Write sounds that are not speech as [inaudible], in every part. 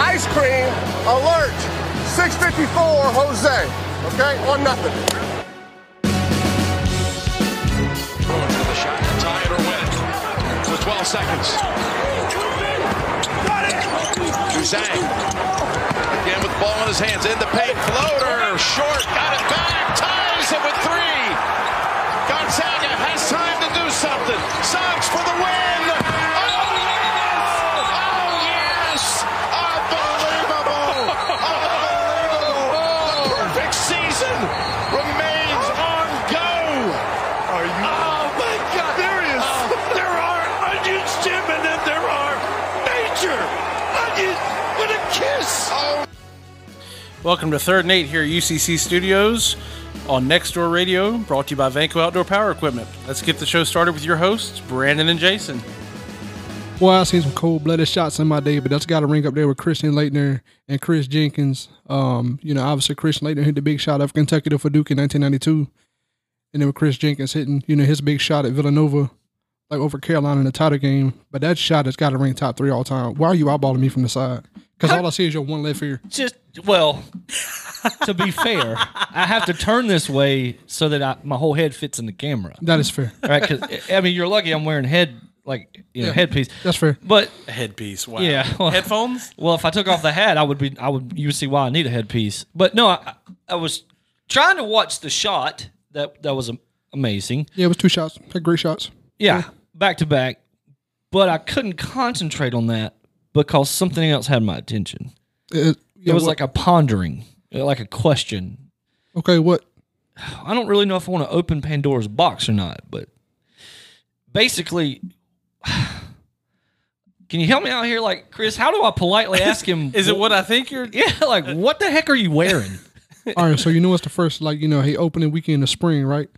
Ice cream, alert. 654, Jose. Okay, on nothing. Bruins with a shot to tie it or win it. With 12 seconds. Juzang. Again with the ball in his hands. In the paint. Floater. Short. Got it back. Ties it with three. Gonzaga has time to do something. Suggs for the win. Welcome to Third and Eight here at UCC Studios on Next Door Radio, brought to you by Vanco Outdoor Power Equipment. Let's get the show started with your hosts, Brandon and Jason. Well, I've seen some cold blooded shots in my day, but that's got to ring up there with Christian Laettner and Chris Jenkins. Um, you know, obviously Christian Laettner hit the big shot of Kentucky to Duke in 1992, and then with Chris Jenkins hitting, you know, his big shot at Villanova, like over Carolina in the title game. But that shot has got to ring top three all time. Why are you eyeballing me from the side? Because all I see is your one left ear. just well to be fair i have to turn this way so that I, my whole head fits in the camera That is fair. right because i mean you're lucky i'm wearing head like you know Yeah. headpiece That's fair. but A headpiece. Wow. Yeah, [laughs] well- Headphones? well if i took off the hat i would be i would you would see why i need a headpiece but no i, I was trying to watch the shot that that was amazing Yeah, it was two shots. Had great shots. yeah back to back but i couldn't concentrate on that because something else had my attention uh, It, it was like a pondering like a question okay, what? I don't really know if I want to open Pandora's box or not, but basically, [sighs] can you help me out here? Like, Chris, how do I politely [laughs] ask him? Is it what I think you're. Yeah, like, what the heck are you wearing? [laughs] All right, so you know it's the first, like, you know, hey, opening weekend of spring, right?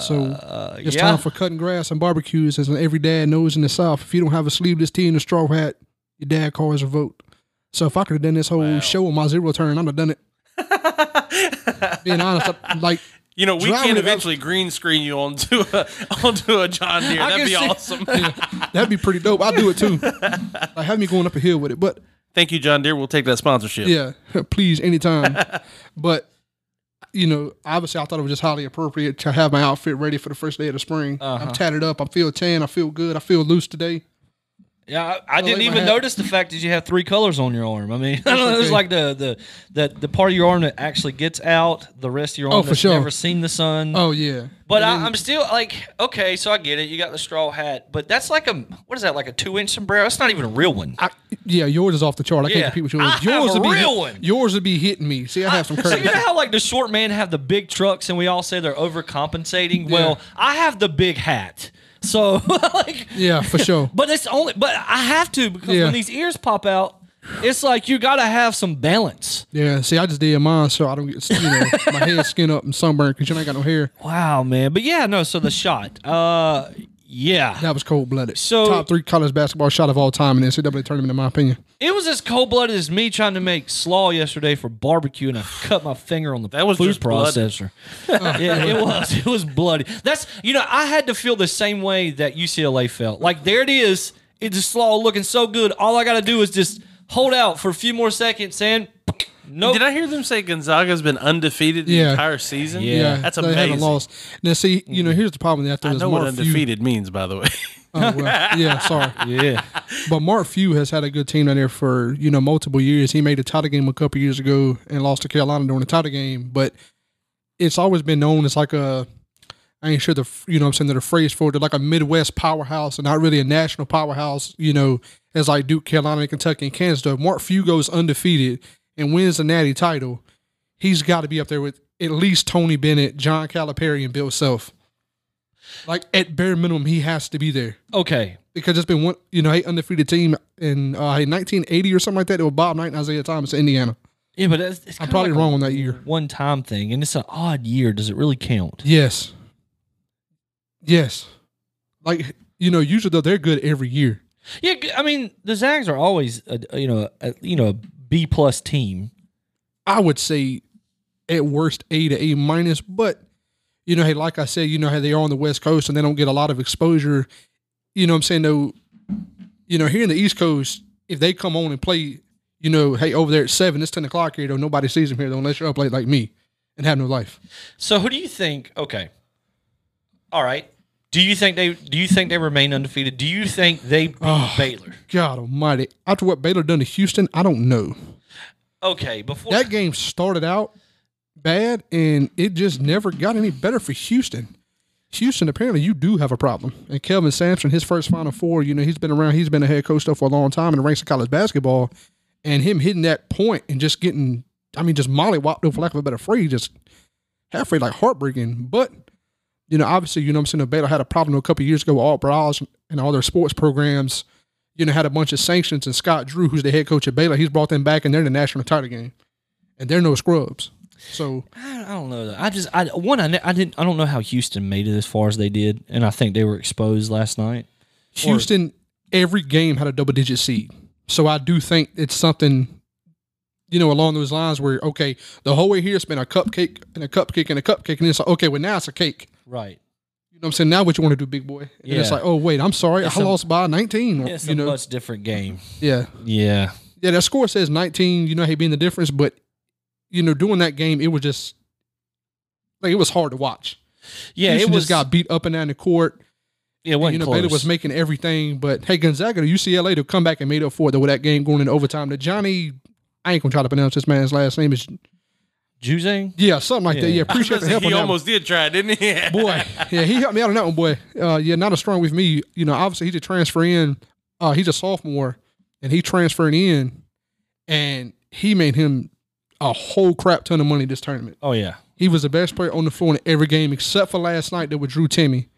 So Uh, It's yeah. time for cutting grass and barbecues, as every dad knows in the South. If you don't have a sleeveless tee and a straw hat, your dad calls a vote. So if I could have done this whole show on my zero turn, I'd have done it. [laughs] Being honest, I- like You know, we can it up- eventually green screen you onto a [laughs] onto a John Deere. That'd be see- awesome. [laughs] that'd be pretty dope. I'd do it too. Like have me going up a hill with it, but Thank you, John Deere. We'll take that sponsorship. yeah, please anytime. but you know, obviously, I thought it was just highly appropriate to have my outfit ready for the first day of the spring. I'm uh-huh. tatted up. I feel tan. I feel good. I feel loose today. Yeah, I, I didn't even notice the fact that you have three colors on your arm. I mean, [laughs] I don't know, it's okay. like the, the the the part of your arm that actually gets out, the rest of your oh, arm Oh, for that's sure. never seen the sun. Oh yeah, But I, I'm still like, okay, so I get it. You got the straw hat, but that's like a what is that? Like a two inch sombrero? It's not even a real one. I, yeah, yours is off the chart. I Yeah. can't compete with yours. I have yours a would be real hit- one. Yours would be hitting me. See, I have some [laughs] So curves. you know how like the short man have the big trucks, and we all say they're overcompensating. Well, I have the big hat, so [laughs] like, yeah, for sure. but it's only, but I have to because Yeah. when these ears pop out, it's like you got to have some balance. Yeah, see, I just did mine so I don't get you know my head skin up and sunburned because you ain't got no hair. Wow, man. But yeah, no. So the shot, uh, yeah, That was cold blooded. So- top three college basketball shot of all time in the NCAA tournament, in my opinion. it was as cold blooded as me trying to make slaw yesterday for barbecue, and I cut my finger on the That was food just bloody. processor. [laughs] yeah, it was. It was bloody. That's you know I had to feel the same way that UCLA felt. Like there it is. It's just slaw looking so good. All I got to do is just hold out for a few more seconds and nope. Did I hear them say Gonzaga's been undefeated the Yeah. entire season? Yeah. That's they haven't amazing. lost. Now, see, you know, here's the problem. That I there's know Mark what Few. undefeated means, by the way. Oh, well, yeah, [laughs] sorry. yeah. But Mark Few has had a good team down there for you know multiple years. He made a title game a couple years ago and lost to Carolina during the title game. But it's always been known as like a I ain't sure the you know what I'm saying the phrase for it like a Midwest powerhouse and not really a national powerhouse. You know, as like Duke, Carolina, and Kentucky, and Kansas. If Mark Few goes undefeated and wins the Natty title, he's got to be up there with at least Tony Bennett, John Calipari, and Bill Self. Like at bare minimum, he has to be there Okay. because it's been one, you know, a undefeated team in uh, 1980 or something like that. It was Bob Knight and Isiah Thomas, Indiana. Yeah, but it's, it's I'm probably like wrong on that year. One time thing, and it's an odd year. Does it really count? Yes, yes. Like you know, usually though they're good every year. Yeah, I mean the Zags are always a, you know a, you know B plus team. I would say at worst A to A minus, but you know, hey, like I said, you know how they are on the West Coast and they don't get a lot of exposure. You know what I'm saying? Though, you know, here in the East Coast, if they come on and play, you know, hey, over there at seven, it's ten o'clock here though. Nobody sees them here though, unless you're up late like me and have no life. So who do you think? Okay, all right. Do you think they? Do you think they remain undefeated? Do you think they beat Oh. Baylor? God Almighty! After what Baylor done to Houston, I don't know. Okay, before That game started out bad, and it just never got any better for Houston. Houston, apparently, you do have a problem. And Kelvin Sampson, his first Final Four, you know, he's been around. He's been a head coach stuff for a long time in the ranks of college basketball, and him hitting that point and just getting, I mean, just mollywopped, for lack of a better phrase, just halfway like heartbreaking. But you know, obviously, you know, what I'm saying Baylor had a problem a couple of years ago with all bras and all their sports programs. You know, had a bunch of sanctions, and Scott Drew, who's the head coach at Baylor, he's brought them back, and they're in the national title game, and they're no scrubs. So I I don't know. Though. I just I one I, I didn't I don't know how Houston made it as far as they did, and I think they were exposed last night. Houston, every game had a double digit seed. So I do think it's something, you know, along those lines where okay, the whole way here it's been a cupcake and a cupcake and a cupcake, and it's like okay, well now it's a cake. Right. You know what I'm saying? Now what you want to do, big boy? And it's like, oh wait, I'm sorry, It's I a- lost by 19. It's you a know, much different game. yeah, Yeah. yeah. That score says 19. You know, hey, being the difference, but you know, doing that game, it was just like it was hard to watch. Yeah. Houston it was just got beat up and down the court. Yeah, it And, you know, close. Baylor was making everything, but hey, Gonzaga to UCLA to come back and made up for it with that game going into overtime. The Johnny, I ain't gonna try to pronounce this man's last name. Is Juzang. yeah, something like that. Yeah. Yeah, appreciate the help he on that. almost did try, didn't he? boy. [laughs] Yeah, he helped me out on that one, boy. Uh, yeah, not as strong with me. You know, obviously he's a transfer in. Uh, he's a sophomore, and he transferred in, and he made him a whole crap ton of money this tournament. Oh yeah. He was the best player on the floor in every game except for last night that with Drew Timme.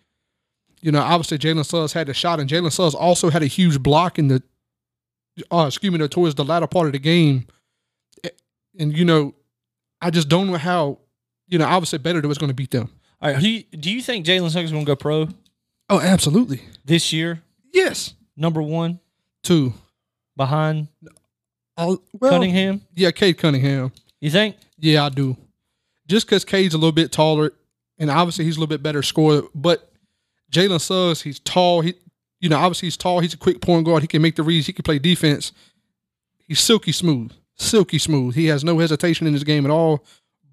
You know, obviously Jalen Suggs had the shot, and Jalen Suggs also had a huge block in the, uh, excuse me, towards the latter part of the game. And you know, I just don't know how. You know, obviously better was going to beat them. All right. Do you, do you think Jalen Suggs is going to go pro Oh, absolutely. this year? Yes. Number one Two. behind Uh, well, Cunningham. Yeah, Cade Cunningham. You think? Yeah, I do. Just because Cade's a little bit taller, and obviously he's a little bit better scorer, but Jalen Suggs, he's tall. He, you know, obviously he's tall. He's a quick point guard. He can make the reads. He can play defense. He's silky smooth, silky smooth. He has no hesitation in his game at all.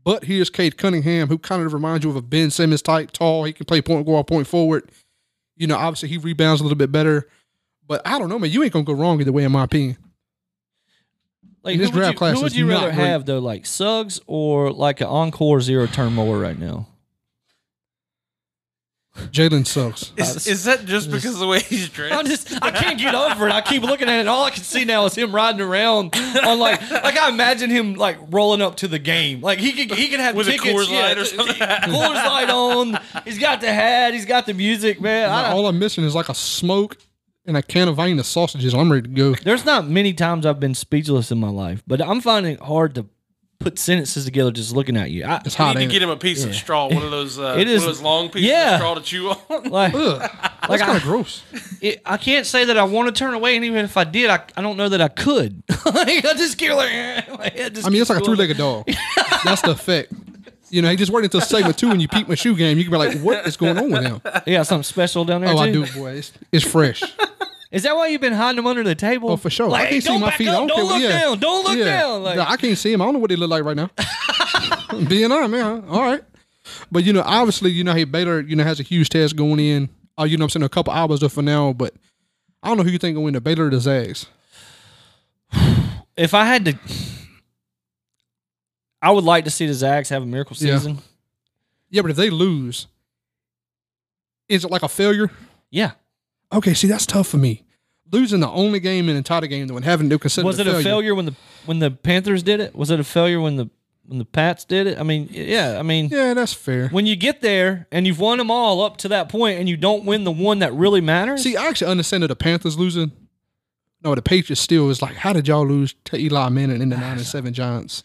But here's Cade Cunningham, who kind of reminds you of a Ben Simmons type, tall. He can play point guard, point forward. You know, obviously he rebounds a little bit better. But I don't know, man. You ain't gonna go wrong either way, in my opinion. Like This draft you, class who would you rather great. have though, like Suggs or like an Encore zero turn mower right now? Jalen Suggs. Is, is that just because of the way he's dressed? I just I can't get over it. I keep looking at it. All I can see now is him riding around on like like I imagine him like rolling up to the game. Like he could he could have With a tickets, Coors yeah, Light or something. [laughs] Coors Light on. He's got the hat. He's got the music, man. I, All I'm missing is like a smoke and a can of Vienna sausages. I'm ready to go. there's not many times I've been speechless in my life, but I'm finding it hard to put sentences together just looking at you. I, It's You hot. need to get him a piece of straw, one of [laughs] those, uh, It is- one of those long pieces yeah. of straw to chew on. like, Ugh, like kind I, of gross. it, I can't say that I want to turn away, and even if I did, I, I don't know that I could. [laughs] like, I just keep like, [laughs] my head just I mean, it's keeps like a three-legged dog. That's the effect. You know, he just waited until segment two when you peep my shoe game. You can be like, "What is going on with him?" You got something special down there Oh, too? I do, boy. It's, it's fresh. Is that why you've been hiding them under the table? Oh, for sure. Like, I can't see my feet. I Up. don't Don't, care look yeah. down. Don't look yeah, down. Like, I can't see him. I don't know what they look like right now. [laughs] Being honest, man. All right, but you know, obviously, you know, hey, Baylor, you know, has a huge test going in. Uh, you know, what I'm saying a couple hours of for now, but I don't know who you think will win the Baylor or the Zags. if I had to, I would like to see the Zags have a miracle Yeah. season. Yeah, but if they lose, is it like a failure? Yeah. Okay, see, that's tough for me. Losing the only game in a entire game though, and having to consider Was it a failure when the when the Panthers did it? Was it a failure when the when the Pats did it? I mean, yeah. I mean, Yeah, that's fair. when you get there and you've won them all up to that point, and you don't win the one that really matters. See, I actually understand that the Panthers losing. No, the Patriots still is like, how did y'all lose to Eli Manning in the nine and seven Giants?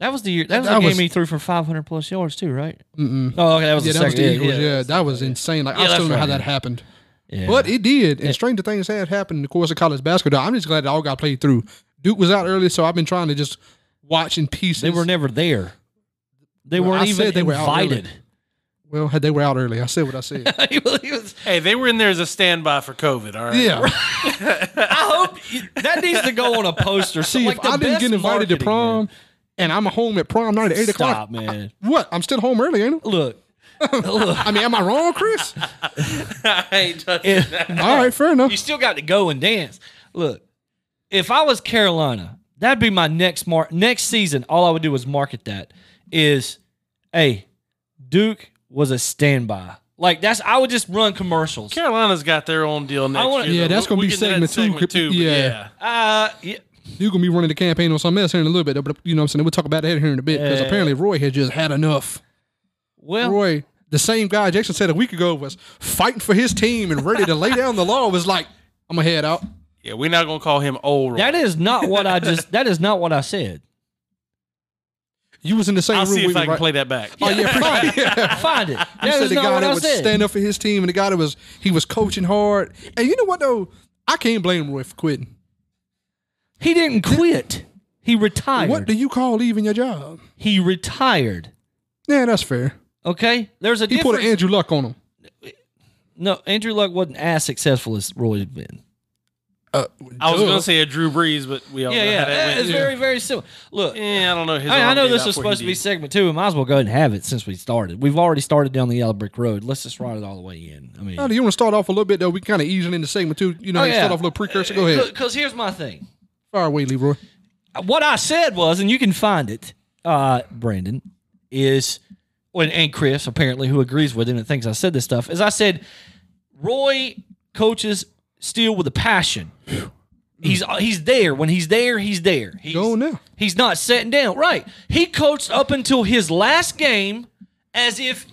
that was the year. That was That the game he threw for 500 plus yards too, right? Mm-mm. Oh, okay, that was Yeah, the that was the Eagles. Yeah, yeah, that was insane. Like Yeah, I still don't know how right, that happened, yeah. but it did. And stranger things have happened in the course of college basketball. I'm just glad it all got played through. Duke was out early, so I've been trying to just watch in pieces. they were never there. They Well, weren't I even said they were out early. invited. Well, had [laughs] they were out early. I said what I said. [laughs] he was, Hey, they were in there as a standby for COVID. All right. yeah. [laughs] I hope that needs to go on a poster. So See, like if I didn't best get invited to prom, man. and I'm home at prom night at eight o'clock. Stop, man. What? I'm still home early, ain't I? Look, look. I mean, am I wrong, Chris? [laughs] I ain't touching that. All right, fair enough. you still got to go and dance. Look, if I was Carolina, that'd be my next mark. Next season, all I would do is market that. Is, hey, Duke was a standby. Like that's I would just run commercials. Carolina's got their own deal next wanna- year. Yeah, though. that's gonna We'll be get into that segment two. but Yeah. Uh, yeah, You're gonna be running the campaign on something else here in a little bit, but you know what I'm saying. We'll talk about that here in a bit because Yeah. apparently Roy had just had enough. Well, Roy, the same guy Jason said a week ago was fighting for his team and ready to lay down the law was like, I'm gonna head out. Yeah, we're not gonna call him old. that is not what I just. That is not what I said. You was in the same I'll room. see we if I can right- play that back. Oh yeah, [laughs] Find it. Find it. You said is the not guy what that I would said. stand up for his team and the guy that was he was coaching hard. And you know what though? I can't blame Roy for quitting. He didn't quit. He retired. What do you call leaving your job? he retired. Yeah, that's fair. Okay, there's a He difference. put an Andrew Luck on him. no, Andrew Luck wasn't as successful as Roy had been. Uh, I was gonna say a Drew Brees, but we all Yeah, know yeah, how that went. it's very, very similar. Look, Yeah, I don't know. His I, I know this out was supposed to be did. segment two. We might as well go ahead and have it since we started. We've already started down the yellow brick road. Let's just ride it all the way in. I mean, do you want to start off a little bit though? We kind of easing into segment two. You know, oh, you yeah. start off a little precursor. Go ahead. Because here's my thing. Fire away, Leroy. what I said was, and you can find it, uh, Brandon, is when and Chris apparently who agrees with him and thinks I said this stuff, is I said Roy coaches still with a passion. He's uh, he's there. When he's there, he's there. He's, Go now. He's not sitting down. Right. He coached up until his last game as if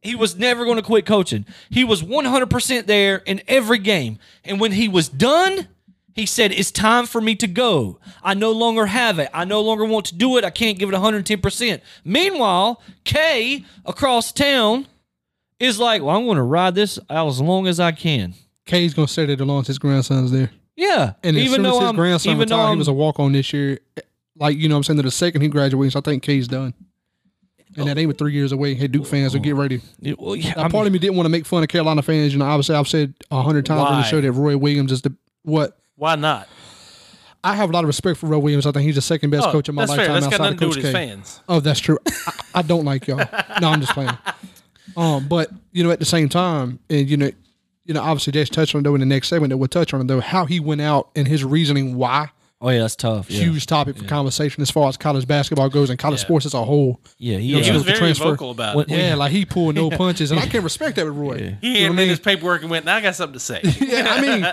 he was never going to quit coaching. He was 100% there in every game. And when he was done, he said, It's time for me to go. I no longer have it. I no longer want to do it. I can't give it 110%. Meanwhile, K across town is like, Well, I'm going to ride this out as long as I can. K's gonna set it long as his grandson's there. Yeah. And as even though his I'm, grandson even though retired, he I'm, was a walk on this year. Like you know, what I'm saying that the second he graduates, I think K's done. And that ain't three years away. Hey, Duke fans, will get ready. well, yeah, Now, part of me didn't want to make fun of Carolina fans. You know, obviously I've said a hundred times on the show that Roy Williams is the what. Why not? I have a lot of respect for Roy Williams. I think he's the second best Oh, coach of my that's fair. lifetime That's got outside nothing of to do Coach with his K. fans. Oh, that's true. I, I don't like y'all. No, I'm just playing. [laughs] Um, but you know, at the same time, and you know, you know, obviously Jason touched on it though in the next segment that we'll touch on it though, how he went out and his reasoning why. oh, yeah, that's tough. Yeah. Huge topic for conversation as far as college basketball goes and college sports as a whole. Yeah, he, know, He was The very transfer- vocal about it. Yeah, like he pulled no [laughs] punches, and I can respect that with Roy. He You know handed what I in mean? his paperwork and went, "Now I got something to say." [laughs] Yeah, I mean,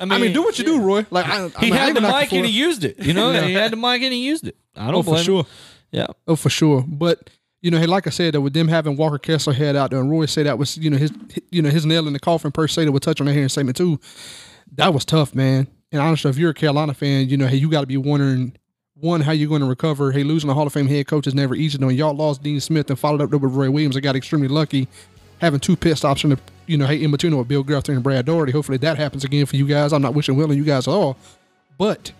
I mean, I mean, do what you do, Roy. Like I, I He mean, had the mic and he used it. You know, [laughs] he had the mic and he used it. I don't Oh, for blame him. sure. Yeah. Oh, for sure. But you know, hey, like I said, that with them having Walker Kessler head out there, and Roy said that was you know his you know his nail in the coffin per se. That we'll touch on that here in segment two. That was tough, man. And honestly, if you're a Carolina fan, you know, hey, you got to be wondering one how you're going to recover. Hey, losing a Hall of Fame head coach is never easy. Knowing y'all lost Dean Smith and followed up with Roy Williams, I got extremely lucky having two pit stops in the you know hey in between with Bill Guthridge and Brad Doherty. Hopefully that happens again for you guys. I'm not wishing well on you guys at all, but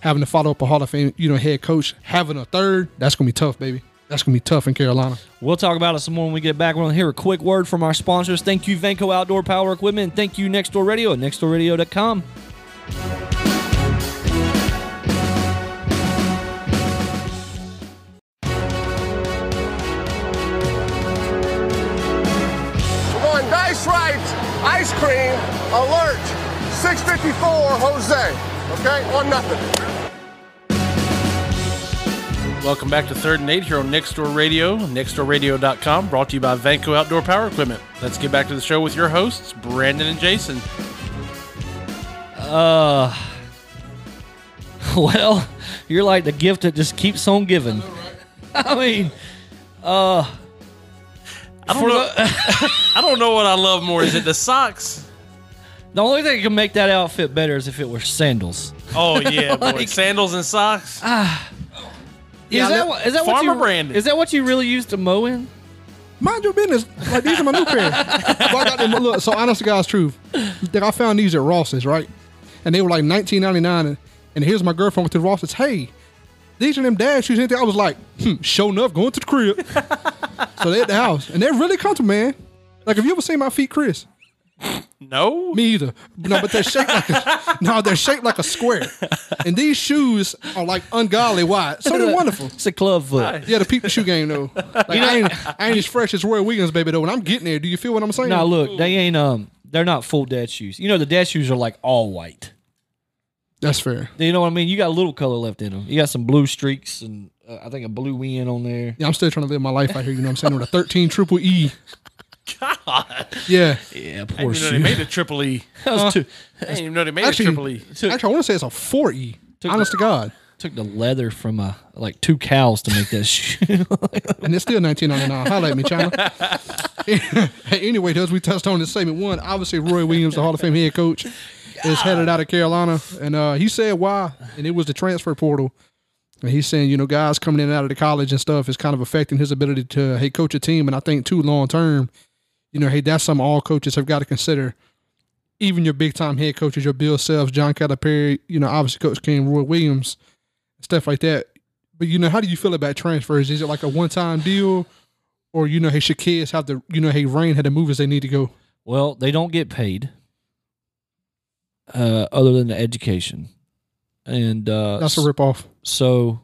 having to follow up a Hall of Fame, you know, head coach, having a third, that's gonna be tough, baby. That's gonna be tough in Carolina. We'll talk about it some more when we get back. We're going to hear a quick word from our sponsors. Thank you, Venco Outdoor Power Equipment. Thank you, Next Door Radio at nextdoorradio.com. ice cream, alert, 654 Jose. Okay, on nothing. Welcome back to Third and Eight here on Next Door Radio, nextdoorradio.com, brought to you by Vanco Outdoor Power Equipment. Let's get back to the show with your hosts, Brandon and Jason. Uh, [laughs] well, you're like the gift that just keeps on giving. [laughs] I mean, uh, I don't know. [laughs] I don't know what I love more. Is it the socks? the only thing that can make that outfit better is if it were sandals. Oh yeah, [laughs] boy. Like- sandals and socks. Ah. Is Yeah, that that- what, is that what Farmer you Brandon. Is that what you really used to mow in? Mind your business. Like these are my new pair. Well, I got them- look, so honest to God's truth, that I found these at Ross's, right? And they were like 19.99, and, and here's my girlfriend went to Ross's. Hey, these are them dad shoes. ain't they?" I was like, hmm, sure enough, going to the crib. so they at the house and they're really comfortable, man. Like, have you ever seen my feet, Chris? No. Me either. No, but they're shaped like a, [laughs] no, they're shaped like a square. And these shoes are like ungodly wide. So they're wonderful. It's a club foot. Yeah, the people shoe game though. [laughs] Like, I, ain't, I ain't as fresh as Roy Williams, baby. Though when I'm getting there, do you feel what I'm saying? Now look, they ain't um, they're not full dad shoes. You know the dad shoes are like all white. That's fair. You know what I mean? You got a little color left in them. You got some blue streaks and uh, I think a blue win on there. Yeah, I'm still trying to live my life out here. You know what I'm saying? With a 13 triple E. God. Yeah. Yeah, I poor didn't even know they shoe. made a triple E. [laughs] That was too, I didn't even know they made Actually- a triple E. Actually, I want to say it's a 4 E. Honest to God. took the leather from uh, like two cows to make that [laughs] shoe. And it's still 1999. Holla at me, China. hey, [laughs] anyway, as we touched on in segment one, obviously Roy Williams, the Hall of Fame head coach, is headed out of Carolina. And uh, he said why, and it was the transfer portal. And he's saying, you know, guys coming in and out of the college and stuff is kind of affecting his ability to, hey, coach a team. And I think, too, long term, you know, hey, that's something all coaches have got to consider. Even your big time head coaches, your Bill Self, John Calipari, you know, obviously Coach King, Roy Williams, stuff like that. But you know, how do you feel about transfers? Is it like a one time deal, or you know, hey, should kids have to, you know, hey, Rain had to move as they need to go? well, they don't get paid uh, other than the education. And uh, That's a ripoff. So,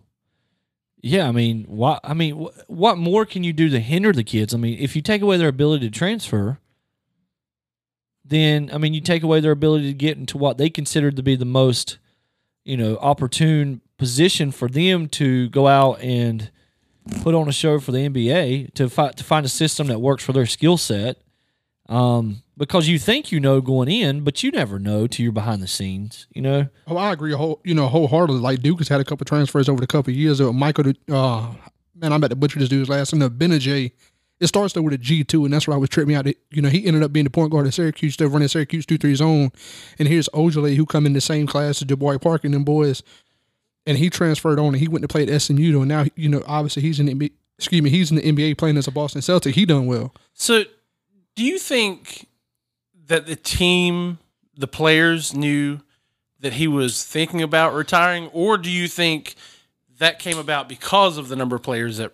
yeah, I mean, what? I mean, wh- what more can you do to hinder the kids? I mean, if you take away their ability to transfer, then I mean, you take away their ability to get into what they considered to be the most, you know, opportune position for them to go out and put on a show for the NBA to find to find a system that works for their skill set. Um, because you think you know going in, but you never know till you're behind the scenes. You know. Oh, I agree, whole, you know, wholeheartedly. Like Duke has had a couple transfers over the couple of years. Uh, Michael, uh, man, I'm about to butcher this dude's last name. Gbinije. It starts though with a G two, and that's what I was tripping me out. It- You know, he ended up being the point guard at Syracuse, still running Syracuse two three zone. And here's Ojeleye, who come in the same class as Jabari Parker and them boys, and he transferred on and he went to play at SMU. Though, and now you know, obviously he's in the NBA, excuse me, he's in the NBA playing as a Boston Celtic. He done well. So, do you think that the team, the players knew that he was thinking about retiring, or do you think that came about because of the number of players that?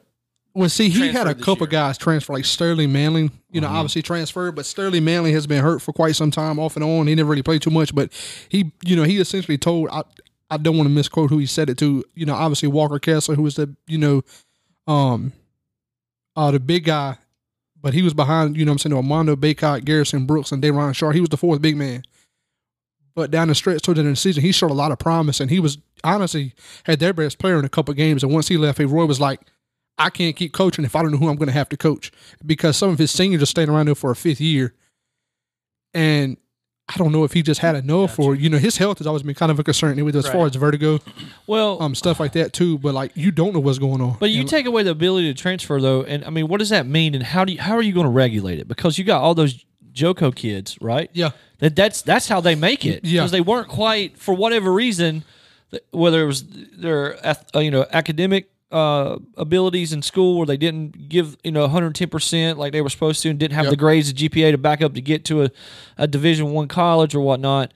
Well, see, he had a couple year. guys transfer, like Sterling Manley. You know, obviously transferred, but Sterling Manley has been hurt for quite some time, off and on. He never really played too much, but he, you know, he essentially told. I, I don't want to misquote who he said it to. You know, obviously Walker Kessler, who was the, you know, um, uh, the big guy, but he was behind. You know, I'm saying Armando Bacot, Garrison Brooks, and Day'Ron Sharpe. He was the fourth big man. But down the stretch towards the end of the season, he showed a lot of promise, and he was honestly had their best player in a couple games. And once he left, Roy was like, I can't keep coaching if I don't know who I'm going to have to coach because some of his seniors are staying around there for a fifth year, and I don't know if he just had enough or you know his health has always been kind of a concern anyway as far as vertigo, Well, um, stuff like that too. But like you don't know what's going on. But you And, take away the ability to transfer though, and I mean, what does that mean? And how do you, how are you going to regulate it? Because you got all those JUCO kids, right? yeah, That that's that's how they make it. Yeah. Because they weren't quite for whatever reason, whether it was their uh, you know academic uh, abilities in school where they didn't give you know 110 percent like they were supposed to, and didn't have Yep. the grades the GPA to back up to get to a, a Division One college or whatnot.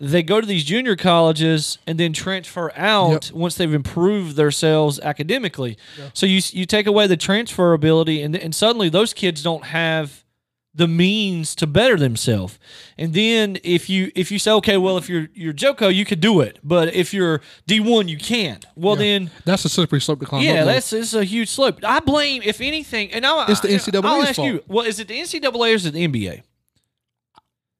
They go to these junior colleges and then transfer out once they've improved themselves academically. So you you take away the transferability and and suddenly those kids don't have the means to better themselves. And then if you if you say, okay, well, if you're you're JUCO, you could do it, but if you're D one, you can't. Well, then that's a slippery slope to climb. yeah, that's it's a huge slope. I blame if anything, and I, It's the NCAA's I'll ask fault. you, well, is it the NCAA or is it the NBA?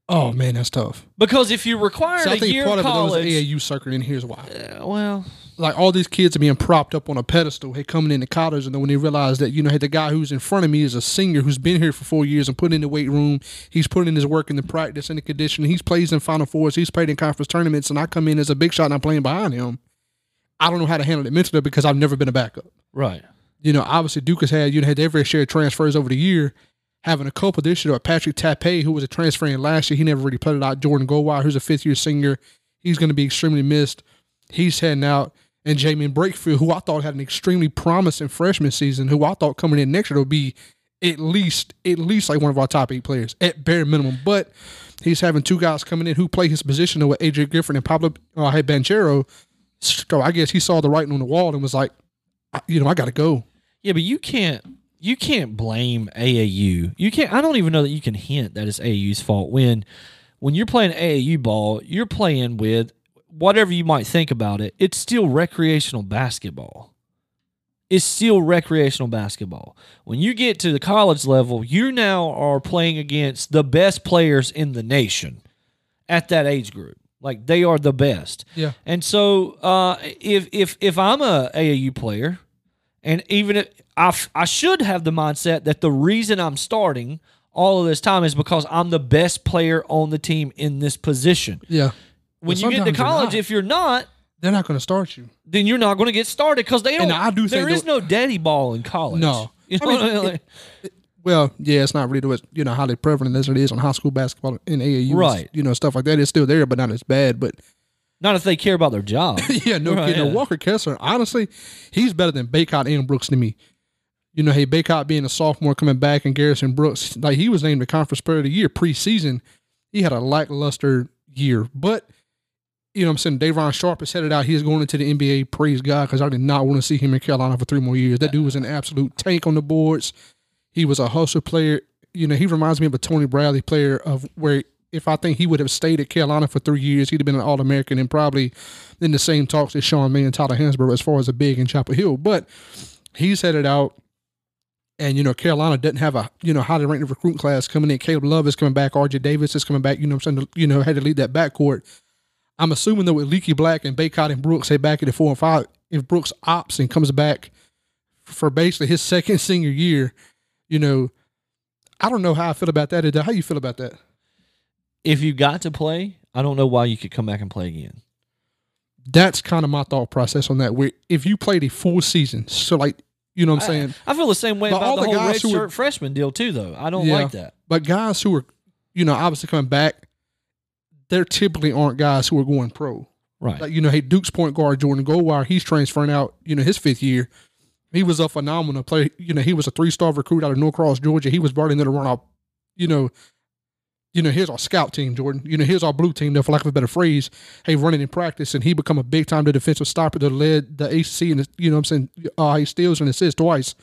oh man, that's tough. Because if you require So I a think year of of it was college, AAU circuit, and here's why. uh, well, like all these kids are being propped up on a pedestal, hey, coming into college, and then when they realize that you know, hey, the guy who's in front of me is a senior who's been here for four years and put in the weight room, he's putting in his work in the practice and the conditioning, he's plays in Final Fours, he's played in conference tournaments, and I come in as a big shot and I'm playing behind him. I don't know how to handle it mentally because I've never been a backup. right. You know, obviously Duke has had you know had fair share of transfers over the year. Having a couple this year, or Patrick Tape, who was a transfer in last year, he never really played it out. Jordan Goldwire, who's a fifth year senior, he's going to be extremely missed. He's heading out. And Jaemyn Brakefield, who I thought had an extremely promising freshman season, who I thought coming in next year would be at least at least like one of our top eight players at bare minimum. But he's having two guys coming in who play his position with AJ Griffin and Pablo uh, Banchero. So I guess he saw the writing on the wall and was like, you know, I got to go. Yeah, but you can't you can't blame AAU. You can't. I don't even know that you can hint that it's AAU's fault when when you're playing AAU ball, you're playing with whatever you might think about it. It's still recreational basketball. It's still recreational basketball. When you get to the college level, you now are playing against the best players in the nation at that age group. Like they are the best. Yeah. And so uh, if if if I'm a AAU player, and even if I, f- I should have the mindset that the reason I'm starting all of this time is because I'm the best player on the team in this position. Yeah. When you get to sometimes college, not. if you're not, They're not going to start you. then you're not going to get started because they don't. And I do there think is no daddy ball in college. No. [laughs] you I mean, what I mean? Like- Well, yeah, it's not really the way, you know highly prevalent as it is on high school basketball in AAU. Right. You know stuff like that. It's still there, but not as bad. But not if they care about their job. [laughs] yeah, no Right, kidding. Yeah. Walker Kessler, honestly, he's better than Bacot and Brooks to me. You know, hey, Bacot being a sophomore coming back and Garrison Brooks, like he was named the conference player of the year preseason. He had a lackluster year. But, you know I'm saying? Davon Sharpe has headed out. He's going into the NBA. Praise God, because I did not want to see him in Carolina for three more years. That dude was an absolute tank on the boards. He was a hustle player. You know, he reminds me of a Tony Bradley player of where if I think he would have stayed at Carolina for three years, he'd have been an All American and probably in the same talks as Sean May and Tyler Hansbrough as far as a big in Chapel Hill. But he's headed out. And you know, Carolina doesn't have a you know highly ranked recruit class coming in. Caleb Love is coming back. RJ Davis is coming back. You know, I'm saying you know had to lead that backcourt. I'm assuming that with Leaky Black and Bacot and Brooks, they back at the four and five. If Brooks opts and comes back for basically his [laughs] second senior year, you know, I don't know how I feel about that. How you feel about that? if you got to play, I don't know why you could come back and play again. That's kind of my thought process on that. Where if you played a full season, so like you know what I'm saying, I feel the same way But about all the the whole guys red who shirt were- freshman deal too. Though I don't Yeah. like that. but guys who are, you know, obviously coming back, they're typically aren't guys who are going pro. Right. Like you know, hey, Duke's point guard Jordan Goldwire, he's transferring out. You know, his fifth year, he was a phenomenal player. You know, he was a three star recruit out of Norcross, Georgia. He was brought in there to run our, you know, you know, here's our scout team, Jordan. You know, here's our blue team, though, for lack of a better phrase. Hey, running in practice, and he become a big time defensive stopper that led the ACC, and you know, what I'm saying, uh, he steals and assists twice.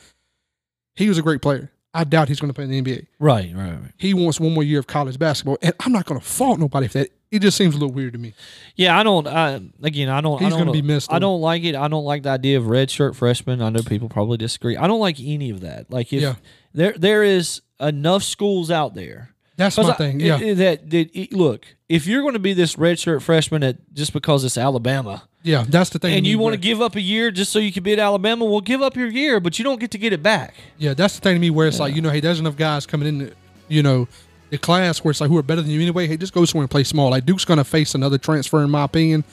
He was a great player. I doubt he's going to play in the NBA. right. Right. Right. He wants one more year of college basketball, and I'm not going to fault nobody for that. It just seems a little weird to me. Yeah, I don't. I, again, I don't. I He's don't, gonna be missed, I don't like it. I don't like the idea of red shirt freshmen. I know people probably disagree. I don't like any of that. Like if Yeah. there there is enough schools out there. That's my I- thing. Yeah, i- that, that it- look, if you're going to be this red shirt freshman at just because it's Alabama, yeah, that's the thing. and you want to give up a year just so you can be at Alabama, well, give up your year, but you don't get to get it back. Yeah, that's the thing to me where it's like, you know, hey, there's enough guys coming in, the, you know, the class where it's like, who are better than you anyway. Hey, just go somewhere and play small. Like Duke's going to face another transfer, in my opinion.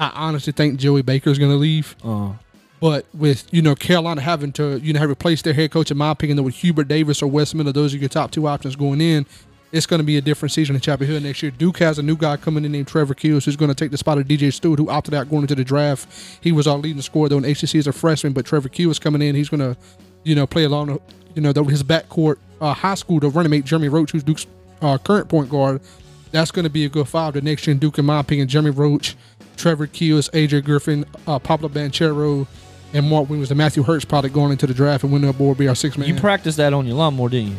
I honestly think Joey Baker's going to leave. Uh, But with you know Carolina having to you know have replaced their head coach, in my opinion, that with Hubert Davis or Westman, Miller, those are your top two options going in. It's going to be a different season in Chapel Hill next year. Duke has a new guy coming in named Trevor Keels, who's going to take the spot of DJ Steward, who opted out going into the draft. He was our leading scorer though in ACC as a freshman, but Trevor Keels coming in. He's going to you know play along you know his backcourt uh, high school to running mate Jeremy Roach, who's Duke's uh, current point guard. That's going to be a good five the next year in Duke, in my opinion. Jeremy Roach, Trevor Keels, AJ Griffin, uh, Pablo Banchero, and Mark Williams, the Matthew Hurts product going into the draft and winning up board be our six man. you practiced that on your lawnmower, didn't you?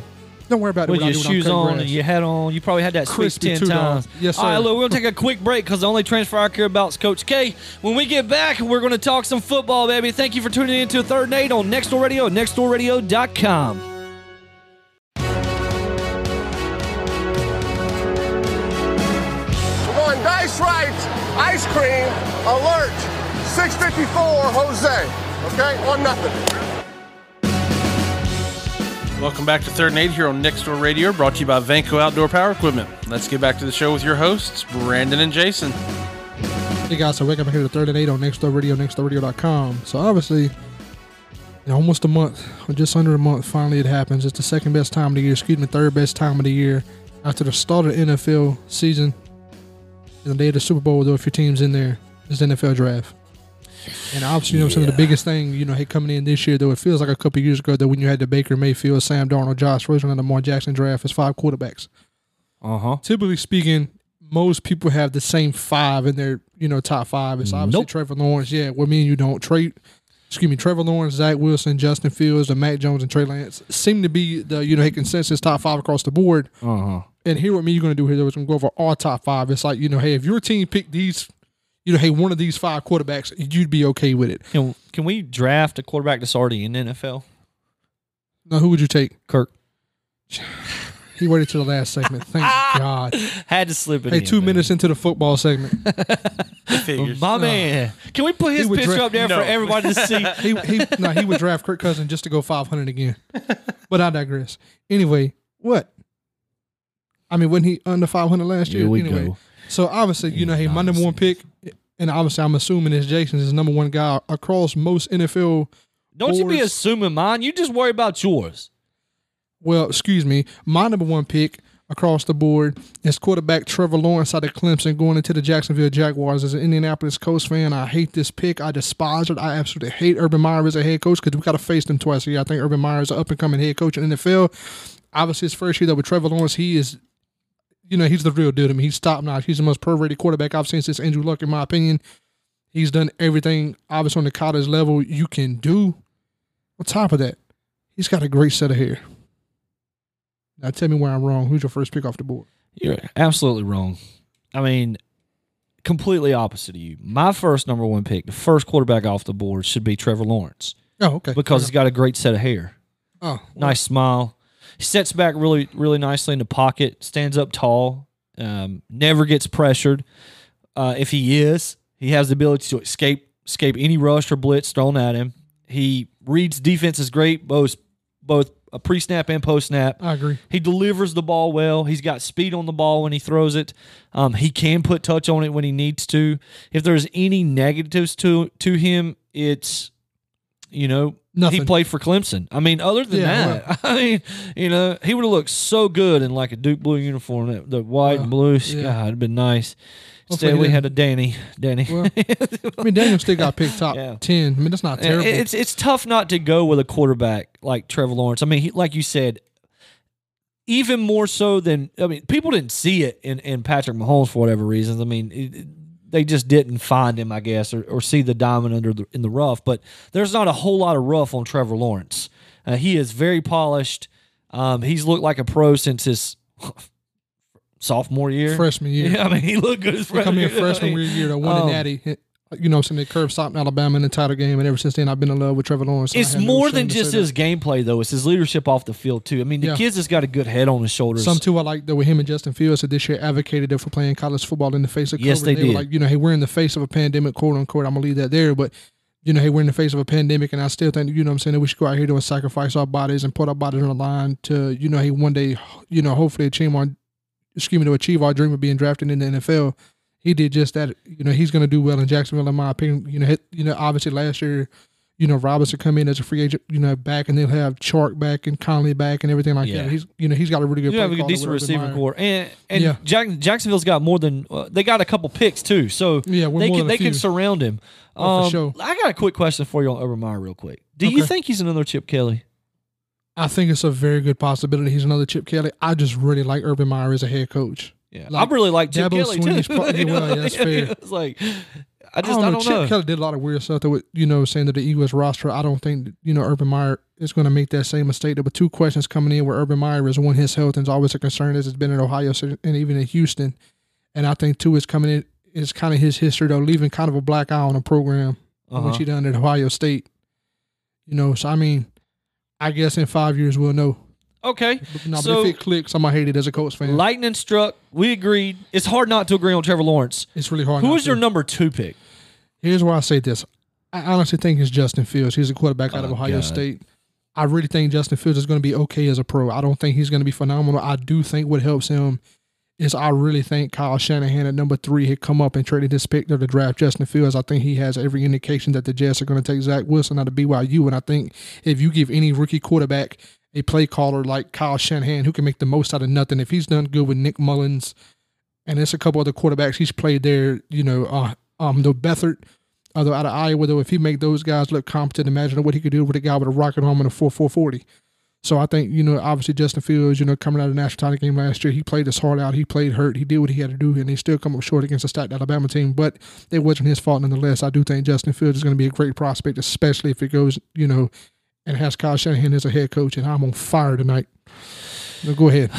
Don't worry about it. With your do it, I'm shoes cutting on and your hat on, you probably had that switch Crispy ten two times. dollars. Yes, All right, look, we're gonna take a quick break because the only transfer I care about is Coach K. When we get back, we're gonna talk some football, baby. Thank you for tuning in to Third and Eight on Next Door Radio, at nextdoorradio.com. Come on, dice right. Ice cream. Alert. 654 Jose. Okay, on nothing. Welcome back to Third and Eight here on Next Door Radio, brought to you by Vanco Outdoor Power Equipment. Let's get back to the show with your hosts, Brandon and Jason. Hey guys, so welcome back here to third and eight on Next Door Radio, nextdoorradio.com. So obviously, almost a month, or just under a month, finally it happens. It's the second best time of the year, excuse me, third best time of the year after the start of the NFL season. And the day of the Super Bowl, though, if your team's in there, is the NFL draft. And obviously, you know, some of the biggest thing, you know, hey, coming in this year, though, it feels like a couple years ago, that when you had the Baker Mayfield, Sam Darnold, Josh Rosen, and Lamar Jackson draft as five quarterbacks Uh huh. typically speaking, most people have the same five in their you know top five. It's obviously Nope. Trevor Lawrence. Yeah, well, me and you don't. Trey excuse me, Trevor Lawrence, Zach Wilson, Justin Fields, and Mac Jones and Trey Lance seem to be the you know hey, consensus top five across the board. Uh huh. And here, what me you're going to do here, though, is going to go over our top five. It's like you know, hey, if your team picked these, you know, hey, one of these five quarterbacks, you'd be okay with it. Can can we draft a quarterback that's already in the NFL? Now, who would you take? Kirk [sighs] He waited till the last segment. Thank [laughs] God. had to slip it. Hey, in, two man. minutes into the football segment, [laughs] It figures. My man, can we put his would picture dra- up there No. for everybody to see? [laughs] he he no, he would draft Kirk Cousins just to go 500 again. But I digress. Anyway, what? I mean, wasn't he under 500 last year? Here we anyway, go. So obviously, you know, hey, my number one pick, and obviously, I'm assuming is Jason's is number one guy across most NFL. Don't you be assuming mine. You just worry about yours. Well, excuse me, my number one pick across the board is quarterback Trevor Lawrence out of Clemson going into the Jacksonville Jaguars. As an Indianapolis Colts fan, I hate this pick. I despise it. I absolutely hate Urban Meyer as a head coach because we got to face them twice a year. I think Urban Meyer is an up and coming head coach in the NFL. Obviously, his first year though with Trevor Lawrence, he is, you know, he's the real deal to me. He's top notch. He's the most pro rated quarterback I've seen since Andrew Luck, in my opinion. He's done everything, obviously, on the college level you can do. On top of that, he's got a great set of hair. Now tell me where I'm wrong. Who's your first pick off the board? You're absolutely wrong. I mean, completely opposite of you. My first number one pick, the first quarterback off the board, should be Trevor Lawrence Oh, okay. because uh-huh. he's got a great set of hair, oh, well, nice smile. He sets back really, really nicely in the pocket, stands up tall, um, never gets pressured. Uh, if he is, he has the ability to escape escape any rush or blitz thrown at him. He reads defenses great, both both a pre snap and post snap. I agree. He delivers the ball well. He's got speed on the ball when he throws it. Um, he can put touch on it when he needs to. If there's any negatives to to him, it's you know he played for Clemson. I mean, other than Yeah, that, [laughs] I mean, you know, he would have looked so good in like a Duke blue uniform, that the white and blue. yeah. God, it'd been nice. Instead, we didn't- had a Danny. Danny. Well, [laughs] I mean, Daniel still got picked top [laughs] Yeah. ten. I mean, that's not terrible. It's it's tough not to go with a quarterback like Trevor Lawrence. I mean, he, like you said, even more so than I mean, people didn't see it in, in Patrick Mahomes for whatever reasons. I mean, it- they just didn't find him, I guess, or, or see the diamond under the in the rough. But there's not a whole lot of rough on Trevor Lawrence. Uh, he is very polished. Um, he's looked like a pro since his [laughs] sophomore year. freshman year. [laughs] Yeah, I mean, he looked good. He come in freshman year. to [laughs] win Um, the Natty. You know, some the curve stopped in Alabama in the title game, and ever since then, I've been in love with Trevor Lawrence. It's more than just his gameplay, though. It's his leadership off the field too. I mean, the Yeah. kid's has got a good head on his shoulders. Some too, I like that with him and Justin Fields that this year advocated for playing college football in the face of Yes, COVID. they were did. like, you know, hey, we're in the face of a pandemic, quote unquote. I'm gonna leave that there, but you know, hey, we're in the face of a pandemic, and I still think, you know, what I'm saying that we should go out here to sacrifice our bodies and put our bodies on the line to, you know, hey, one day, you know, hopefully achieve our, excuse me, to achieve our dream of being drafted in the NFL. He did just that. You know, he's going to do well in Jacksonville, in my opinion. You know, hit, you know, obviously last year, you know, Robinson come in as a free agent, you know, back, and they'll have Chark back and Conley back and everything like Yeah. that. He's, you know, he's got a really good. you have play a caller decent with receiver Meyer. core, and and Yeah. Jack, Jacksonville's got more than uh, they got a couple picks too. So Yeah, they can than a they can surround him. Oh, for Um, sure. I got a quick question for you on Urban Meyer, real quick. Do you think he's another Chip Kelly? I think it's a very good possibility. He's another Chip Kelly. I just really like Urban Meyer as a head coach. Yeah, Like, I really like Chip Dabo Kelly Swinney's too. pro- yeah, [laughs] well, yeah, that's [laughs] fair. [laughs] it's like I just I don't, I know. don't Chip know. Kelly did a lot of weird stuff that would, you know, saying that the Eagles roster. I don't think, you know, Urban Meyer is going to make that same mistake. There were two questions coming in where Urban Meyer is one, his health is always a concern as it's been in Ohio City and even in Houston. And I think two is coming in is kind of his history though, leaving kind of a black eye on the program, Uh-huh. which he done at Ohio State. You know, so I mean, I guess in five years we'll know. Okay, no, so if it clicks, I'm gonna hate it as a Colts fan. lightning struck. We agreed. It's hard not to agree on Trevor Lawrence. it's really hard. Who not is your to. number two pick? Here's why I say this. I honestly think it's Justin Fields. He's a quarterback out of Oh, Ohio God. State. I really think Justin Fields is going to be okay as a pro. I don't think he's going to be phenomenal. I do think what helps him is I really think Kyle Shanahan at number three had come up and traded his pick to the draft Justin Fields. I think he has every indication that the Jets are going to take Zach Wilson out of BYU. And I think if you give any rookie quarterback a play caller like Kyle Shanahan who can make the most out of nothing, if he's done good with Nick Mullens and there's a couple other quarterbacks he's played there, you know, uh, um, the Beathard, although out of Iowa, though, if he make those guys look competent, imagine what he could do with a guy with a rocket arm and a four four forty. So I think you know, obviously Justin Fields, you know, coming out of the national title game last year, he played his heart out. He played hurt. He did what he had to do, and he still come up short against a stacked Alabama team. But it wasn't his fault nonetheless. I do think Justin Fields is going to be a great prospect, especially if it goes, you know, and has Kyle Shanahan as a head coach. And I'm on fire tonight. Go ahead.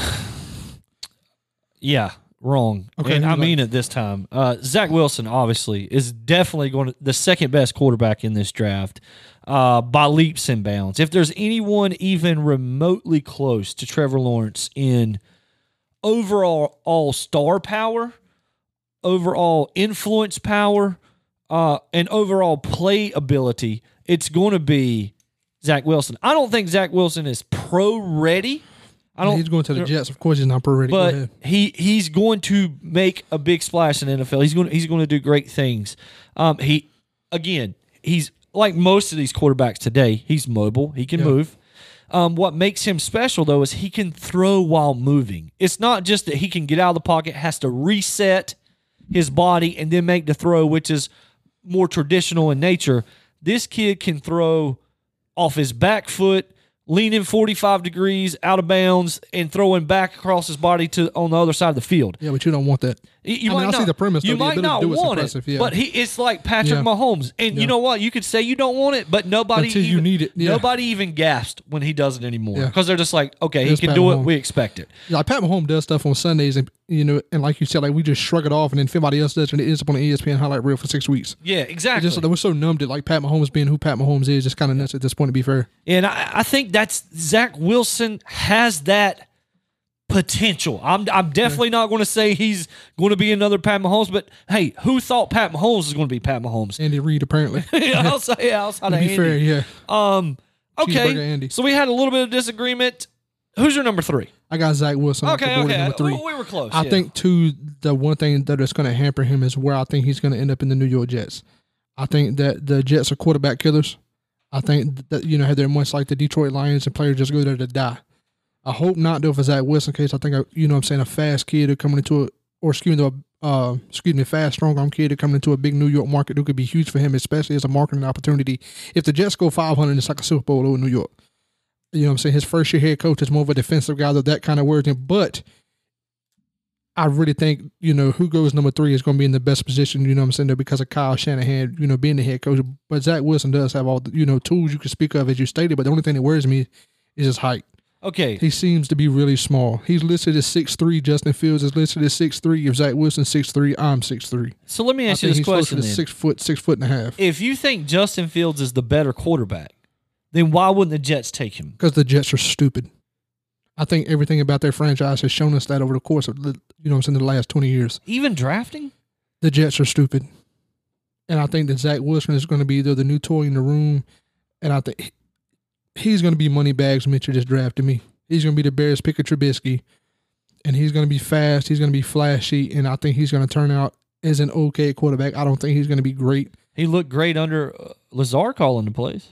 Yeah, wrong. Okay, and I mean it this time. Uh, Zach Wilson obviously is definitely going to the second best quarterback in this draft uh, by leaps and bounds. If there's anyone even remotely close to Trevor Lawrence in overall all star power, overall influence power, uh, and overall play ability, it's going to be Zach Wilson. I don't think Zach Wilson is pro ready. I don't. He's going to the Jets. Of course, he's not pro ready. But he he's going to make a big splash in the NFL. He's going to, he's going to do great things. Um, he again, he's like most of these quarterbacks today. He's mobile. He can Yeah. move. Um, what makes him special though is he can throw while moving. It's not just that he can get out of the pocket, has to reset his body and then make the throw, which is more traditional in nature. This kid can throw off his back foot, leaning 45 degrees out of bounds, and throwing back across his body to on the other side of the field. Yeah, but you don't want that. You, you I mean, might I see the premise, You though. Might not want it, yeah. but he it's like Patrick Yeah. Mahomes, and Yeah. you know what? You could say you don't want it, but nobody Until you even, need it. Nobody even gasped when he does it anymore because they're just like, okay, he can Pat do it. We expect it. Like Pat Mahomes does stuff on Sundays, and you know, and like you said, like we just shrug it off, and then everybody else does, and it ends up on the ESPN highlight reel for six weeks. Yeah, exactly. just we're so numbed it, like Pat Mahomes being who Pat Mahomes is, just kind of nuts at this point. To be fair, And I, I think that's Zach Wilson has that potential. I'm I'm definitely not going to say he's going to be another Pat Mahomes, but hey, who thought Pat Mahomes was going to be Pat Mahomes? Andy Reid apparently. [laughs] I'll say outside to of be Andy. fair, yeah, Um, okay. Andy. So we had a little bit of disagreement. Who's your number three? I got Zach Wilson. Okay, okay. number three. We, we were close. I yeah. think two. the one thing that is going to hamper him is where I think he's going to end up in the New York Jets. I think that the Jets are quarterback killers. I think that you know they're much like the Detroit Lions and players just go there to die. I hope not though for Zach Wilson case. I think I, you know what I'm saying a fast kid who coming into a or excuse me, a uh, excuse me, fast strong arm kid coming into a big New York market who could be huge for him, especially as a marketing opportunity. If the Jets go 500, it's like a Super Bowl over New York. You know what I'm saying? His first year head coach is more of a defensive guy, though that kind of worries him. But I really think, you know, who goes number three is going to be in the best position, you know what I'm saying, there because of Kyle Shanahan, you know, being the head coach. But Zach Wilson does have all the, you know, tools you can speak of, as you stated. But the only thing that worries me is his height. okay. He seems to be really small. He's listed as six three. Justin Fields is listed as six three. If Zach Wilson six three, I'm six three. So let me I ask you think this question then. six foot, six foot and a half. If you think Justin Fields is the better quarterback, then why wouldn't the Jets take him? Because the Jets are stupid. I think everything about their franchise has shown us that over the course of the, you know I'm saying, the last 20 years. Even drafting? the Jets are stupid. And I think that Zach Wilson is going to be the, the new toy in the room. And I think he's going to be money bags Mitchell just drafted me. He's going to be the Bears pick of Trubisky. And he's going to be fast. He's going to be flashy. And I think he's going to turn out as an okay quarterback. I don't think he's going to be great. He looked great under uh, Lazar calling the plays.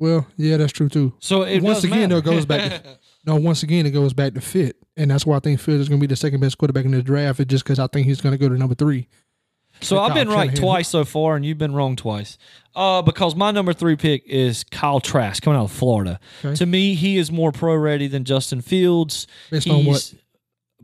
Well, yeah, that's true too. So once again, though, it goes back. To, [laughs] no, once again, it goes back to fit, and that's why I think Fields is going to be the second best quarterback in the draft. It's just because I think he's going to go to number three. So I've been right twice so far, and you've been wrong twice. Uh, because my number three pick is Kyle Trask coming out of Florida. Okay. To me, he is more pro ready than Justin Fields. Based on what?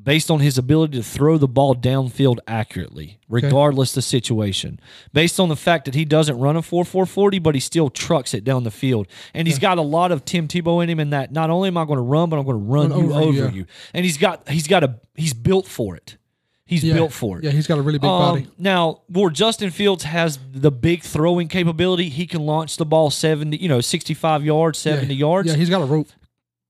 Based on his ability to throw the ball downfield accurately, regardless the situation. Based on the fact that he doesn't run a 4 4 40, but he still trucks it down the field. And he's got a lot of Tim Tebow in him in that not only am I going to run, but I'm going to run Run you over over you, you. And he's got he's got a he's built for it. He's Yeah. built for it. Yeah, he's got a really big Um, body. Now, where Justin Fields has the big throwing capability, he can launch the ball 70, you know, 65 yards, 70 yeah. yards. Yeah, he's got a rope.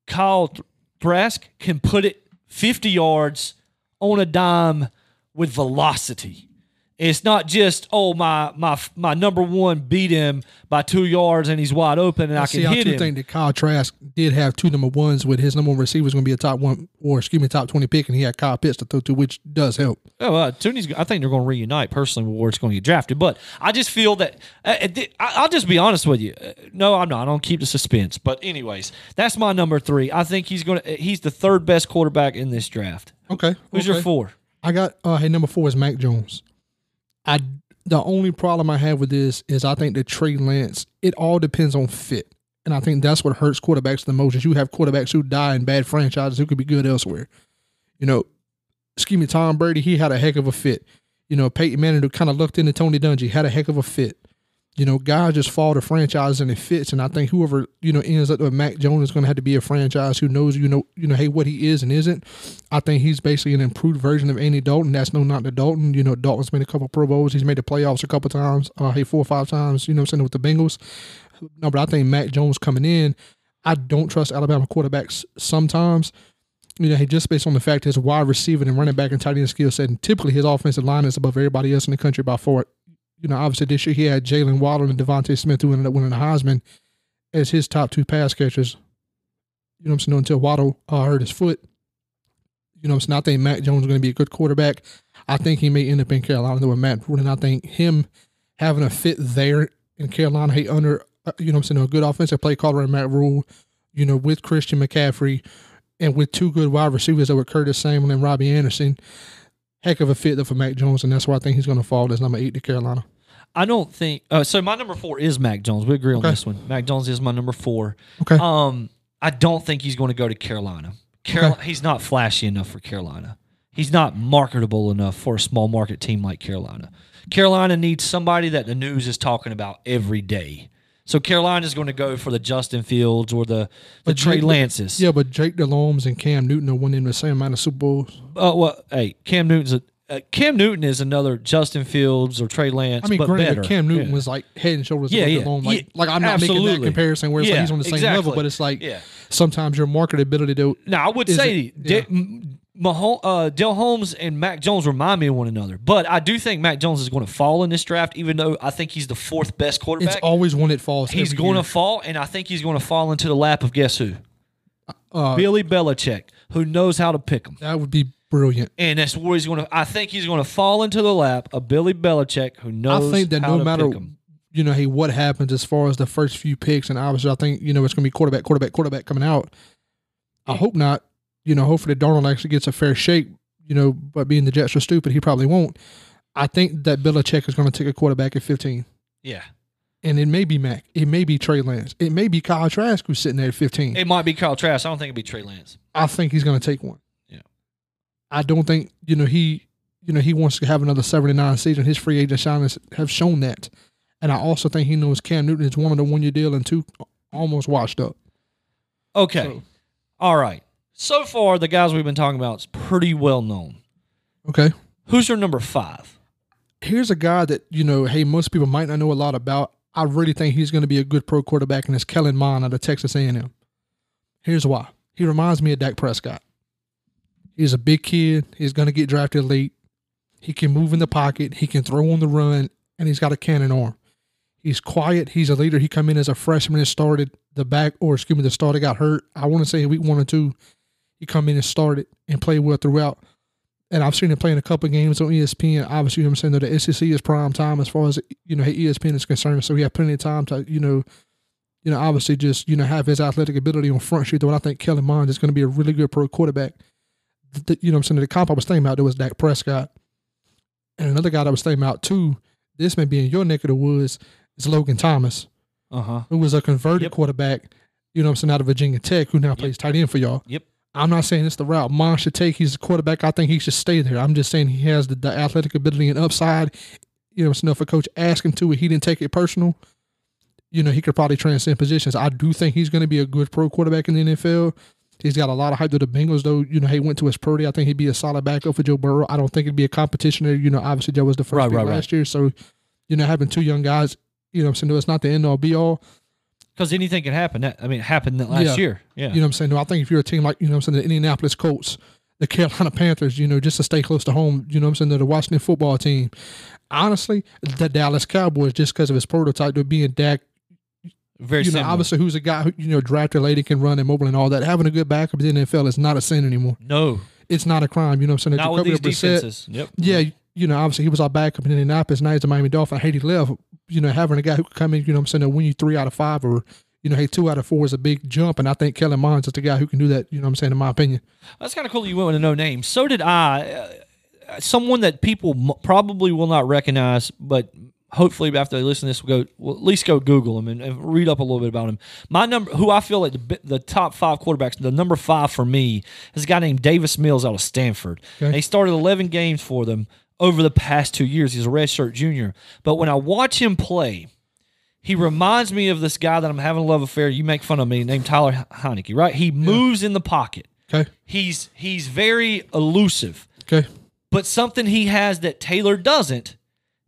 Kyle Th- Trask can put it 50 yards on a dime with velocity. It's not just oh my my my number one beat him by two yards and he's wide open and I, see, can I hit do him. think that Kyle Trask did have two number ones with his number one receiver is going to be a top one or excuse me top twenty pick, and he had Kyle Pitts to throw to, which does help. Oh, uh, Tooney's. I think they're going to reunite personally where it's going to get drafted. But I just feel that uh, uh, I- I'll just be honest with you. Uh, no, I'm not. I don't keep the suspense. But anyways, that's my number three. I think he's going to. He's the third best quarterback in this draft. Okay, Who's okay. your four? I got uh, hey number four is Mac Jones. I the only problem I have with this is I think that Trey Lance. It all depends on fit, And I think that's what hurts quarterbacks the most is you have quarterbacks who die in bad franchises who could be good elsewhere. You know, excuse me, Tom Brady, he had a heck of a fit. You know, Peyton Manning who kind of looked into Tony Dungy, had a heck of a fit. You know, guys just fall to franchise and it fits. And I think whoever, you know, ends up with Mac Jones is gonna have to be a franchise who knows, you know, you know, hey, what he is and isn't. I think he's basically an improved version of Andy Dalton. That's no not to Dalton. You know, Dalton's made a couple of Pro Bowls. He's made the playoffs a couple times. Uh, hey, four or five times. You know, sitting with the Bengals. No, but I think Mac Jones coming in. I don't trust Alabama quarterbacks sometimes. You know, hey, just based on the fact his wide receiver and running back and tight end skill set, and typically his offensive line is above everybody else in the country by four. You know, obviously this year he had Jaylen Waddle and DeVonta Smith who ended up winning the Heisman as his top two pass catchers. You know I'm saying? Until Waddle uh, hurt his foot. You know I'm saying? I think Mac Jones is going to be a good quarterback. I think he may end up in Carolina with Matt Rhule, and I think him having a fit there in Carolina, hey, under uh, you know I'm saying, a good offensive play caller in Matt Rhule, you know, with Christian McCaffrey and with two good wide receivers that were Curtis Samuel and Robbie Anderson, heck of a fit there for Mac Jones, and that's why I think he's going to fall as number eight to Carolina. I don't think uh, so. My number four is Mac Jones. We agree on Okay. this one. Mac Jones is my number four. Okay. Um, I don't think he's going to go to Carolina. Carolina, he's not flashy enough for Carolina. He's not marketable enough for a small market team like Carolina. Carolina needs somebody that the news is talking about every day. So Carolina is going to go for the Justin Fields or the the But Trey Jake- Lances. Yeah, but Jake Delhomme and Cam Newton are winning the same amount of Super Bowls. Uh, well, hey, Cam Newton's a uh, Cam Newton is another Justin Fields or Trey Lance. I mean, but granted, better. Cam Newton Yeah. was like head and shoulders Yeah, above yeah. Delhomme. Like, Yeah, like I'm not making that comparison where it's like he's on the same level, but it's like Yeah. sometimes your marketability to Now, I would say it- De- yeah. M- Maho- uh, Holmes and Mac Jones remind me of one another, but I do think Mac Jones is going to fall in this draft, even though I think he's the fourth best quarterback. it's always when it falls. he's going year. to fall, and I think he's going to fall into the lap of guess who? Uh, Billy Belichick, who knows how to pick him. that would be brilliant. And that's where he's going to. I think he's going to fall into the lap of Billy Belichick, who knows. I think that no matter you know, hey, what happens as far as the first few picks, and obviously, I think you know it's going to be quarterback, quarterback, quarterback coming out. I hope not. You know, hopefully Darnold actually gets a fair shake. You know, but being the Jets are stupid, he probably won't. I think that Belichick is going to take a quarterback at 15. yeah, And it may be Mac. It may be Trey Lance. It may be Kyle Trask who's sitting there at 15. it might be Kyle Trask. I don't think it'd be Trey Lance. I think he's going to take one. I don't think, you know, he, you know, he wants to have another 79 season. His free agent signings have shown that. And I also think he knows Cam Newton is one of the one year deal and two almost washed up. Okay. So- All right. So far, the guys we've been talking about is pretty well known. Okay. Who's your number five? Here's a guy that, you know, hey, most people might not know a lot about. I really think he's going to be a good pro quarterback, and it's Kellen Mond out of Texas A&M. Here's why. He reminds me of Dak Prescott. He's a big kid. He's going to get drafted late. He can move in the pocket. He can throw on the run, and he's got a cannon arm. He's quiet. He's a leader. He come in as a freshman and started the back, or excuse me, the starter got hurt. I want to say week one or two, he come in and started and played well throughout. And I've seen him playing a couple games on ESPN. Obviously, you know I'm saying that the SEC is prime time as far as you know ESPN is concerned. So he had plenty of time to you know, you know, obviously just you know have his athletic ability on front street. Though and I think Kelly Mond is going to be a really good pro quarterback. The- you know what I'm saying the comp I was thinking about there was Dak Prescott, and another guy that I was thinking about too. This may be in your neck of the woods is Logan Thomas, Uh huh. who was a converted Yep. quarterback. You know what I'm saying out of Virginia Tech, who now plays tight end for y'all. Yep. I'm not saying it's the route Mond should take. He's a quarterback. I think he should stay there. I'm just saying he has the, the athletic ability and upside. You know, so if a coach asked him to, and he didn't take it personal. You know, he could probably transcend positions. I do think he's going to be a good pro quarterback in the NFL. He's got a lot of hype to the Bengals, though. You know, he went to his Purdy. I think he'd be a solid backup for Joe Burrow. I don't think it'd be a competition there. You know, obviously Joe was the first Right, pick right, right. last year, so you know, having two young guys, you know, what I'm saying no, it's not the end all be all. Because anything can happen. That I mean, it happened last Yeah. year. Yeah. You know what I'm saying? No, I think if you're a team like, you know what I'm saying, the Indianapolis Colts, the Carolina Panthers, you know, just to stay close to home, you know what I'm saying, to the Washington football team. Honestly, the Dallas Cowboys, just because of his prototype to being Dak, Very you know, similar. obviously who's a guy who, you know, drafted lady can run and mobile and all that. Having a good backup in the NFL is not a sin anymore. no, It's not a crime. You know what I'm saying? not with Jacoby these Brissett- defenses. Yep. yeah, you know, obviously he was our backup in Indianapolis. Now he's a Miami Dolphin. I hate he left. You know, having a guy who could come in, you know, what I'm saying, to win you three out of five or, you know, hey, two out of four is a big jump. And I think Kellen Mond is the guy who can do that, you know what I'm saying, in my opinion. That's kind of cool. You went with a no name. So did I. Uh, someone that people probably will not recognize, but hopefully after they listen to this, we'll go we'll at least go Google him and, and read up a little bit about him. My number, who I feel like the, the top five quarterbacks, the number five for me is a guy named Davis Mills out of Stanford. And he started 11 games for them over the past two years. He's a redshirt junior. But when I watch him play, he reminds me of this guy that I'm having a love affair. You make fun of me, named Tyler Heinicke, right? He moves in the pocket. Okay. He's he's very elusive. Okay. But something he has that Taylor doesn't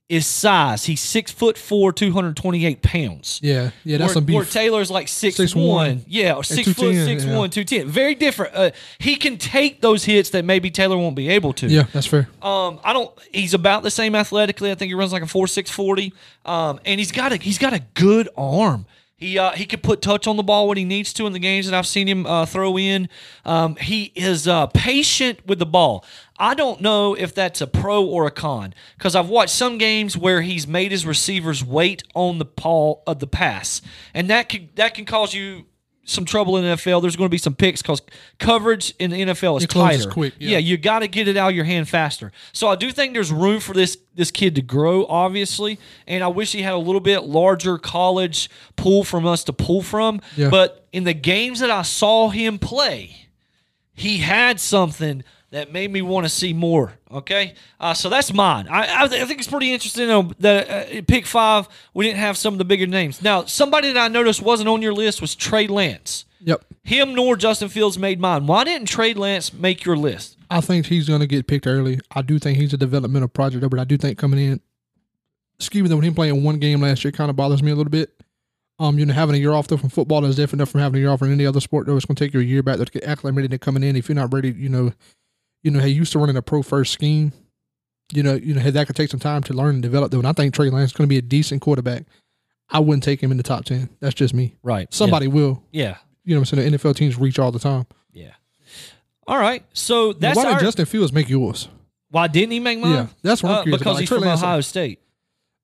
is size. He's six foot four, two hundred twenty eight pounds. Yeah. Yeah. That's where, some beef. where Taylor's like six, Six one. one. Yeah, or six foot 210, six yeah. one, two ten. Very different. Uh, he can take those hits that maybe Taylor won't be able to. yeah. That's fair. Um, I don't. He's about the same athletically. I think he runs like a four six forty. Um, and he's got a he's got a good arm. He uh, he could put touch on the ball when he needs to in the games that I've seen him uh, throw in. Um, he is uh, patient with the ball. I don't know if that's a pro or a con because I've watched some games where he's made his receivers wait on the paw of the pass, and that can that can cause you some trouble in the NFL. There's going to be some picks because coverage in the NFL is It tighter. quick, yeah. you got to get it out of your hand faster. So I do think there's room for this this kid to grow, obviously, and I wish he had a little bit larger college pool from us to pull from. Yeah. But in the games that I saw him play, he had something that made me want to see more. Okay, uh, so that's mine. I, I, th- I think it's pretty interesting though, that uh, pick five we didn't have some of the bigger names. Now, somebody that I noticed wasn't on your list was Trey Lance. Yep. Him nor Justin Fields made mine. Why didn't Trey Lance make your list? I think he's going to get picked early. I do think he's a developmental project, but I do think coming in, excuse me, with him playing one game last year kind of bothers me a little bit. Um, you know, having a year off though from football is different from having a year off from any other sport. Though it's going to take you a year back to get acclimated to coming in. If you're not ready, you know, you know, he used to running a pro first scheme. You know, you know, that could take some time to learn and develop. Though, and I think Trey Lance is going to be a decent quarterback. I wouldn't take him in the top ten. That's just me. Right. Somebody will. Yeah. You know, what I'm saying the NFL teams reach all the time. Yeah. All right. So that's Why our, did Justin Fields make yours? why didn't he make mine? Yeah, that's what I'm Uh, curious because about. he's Trey from Lance- Ohio State.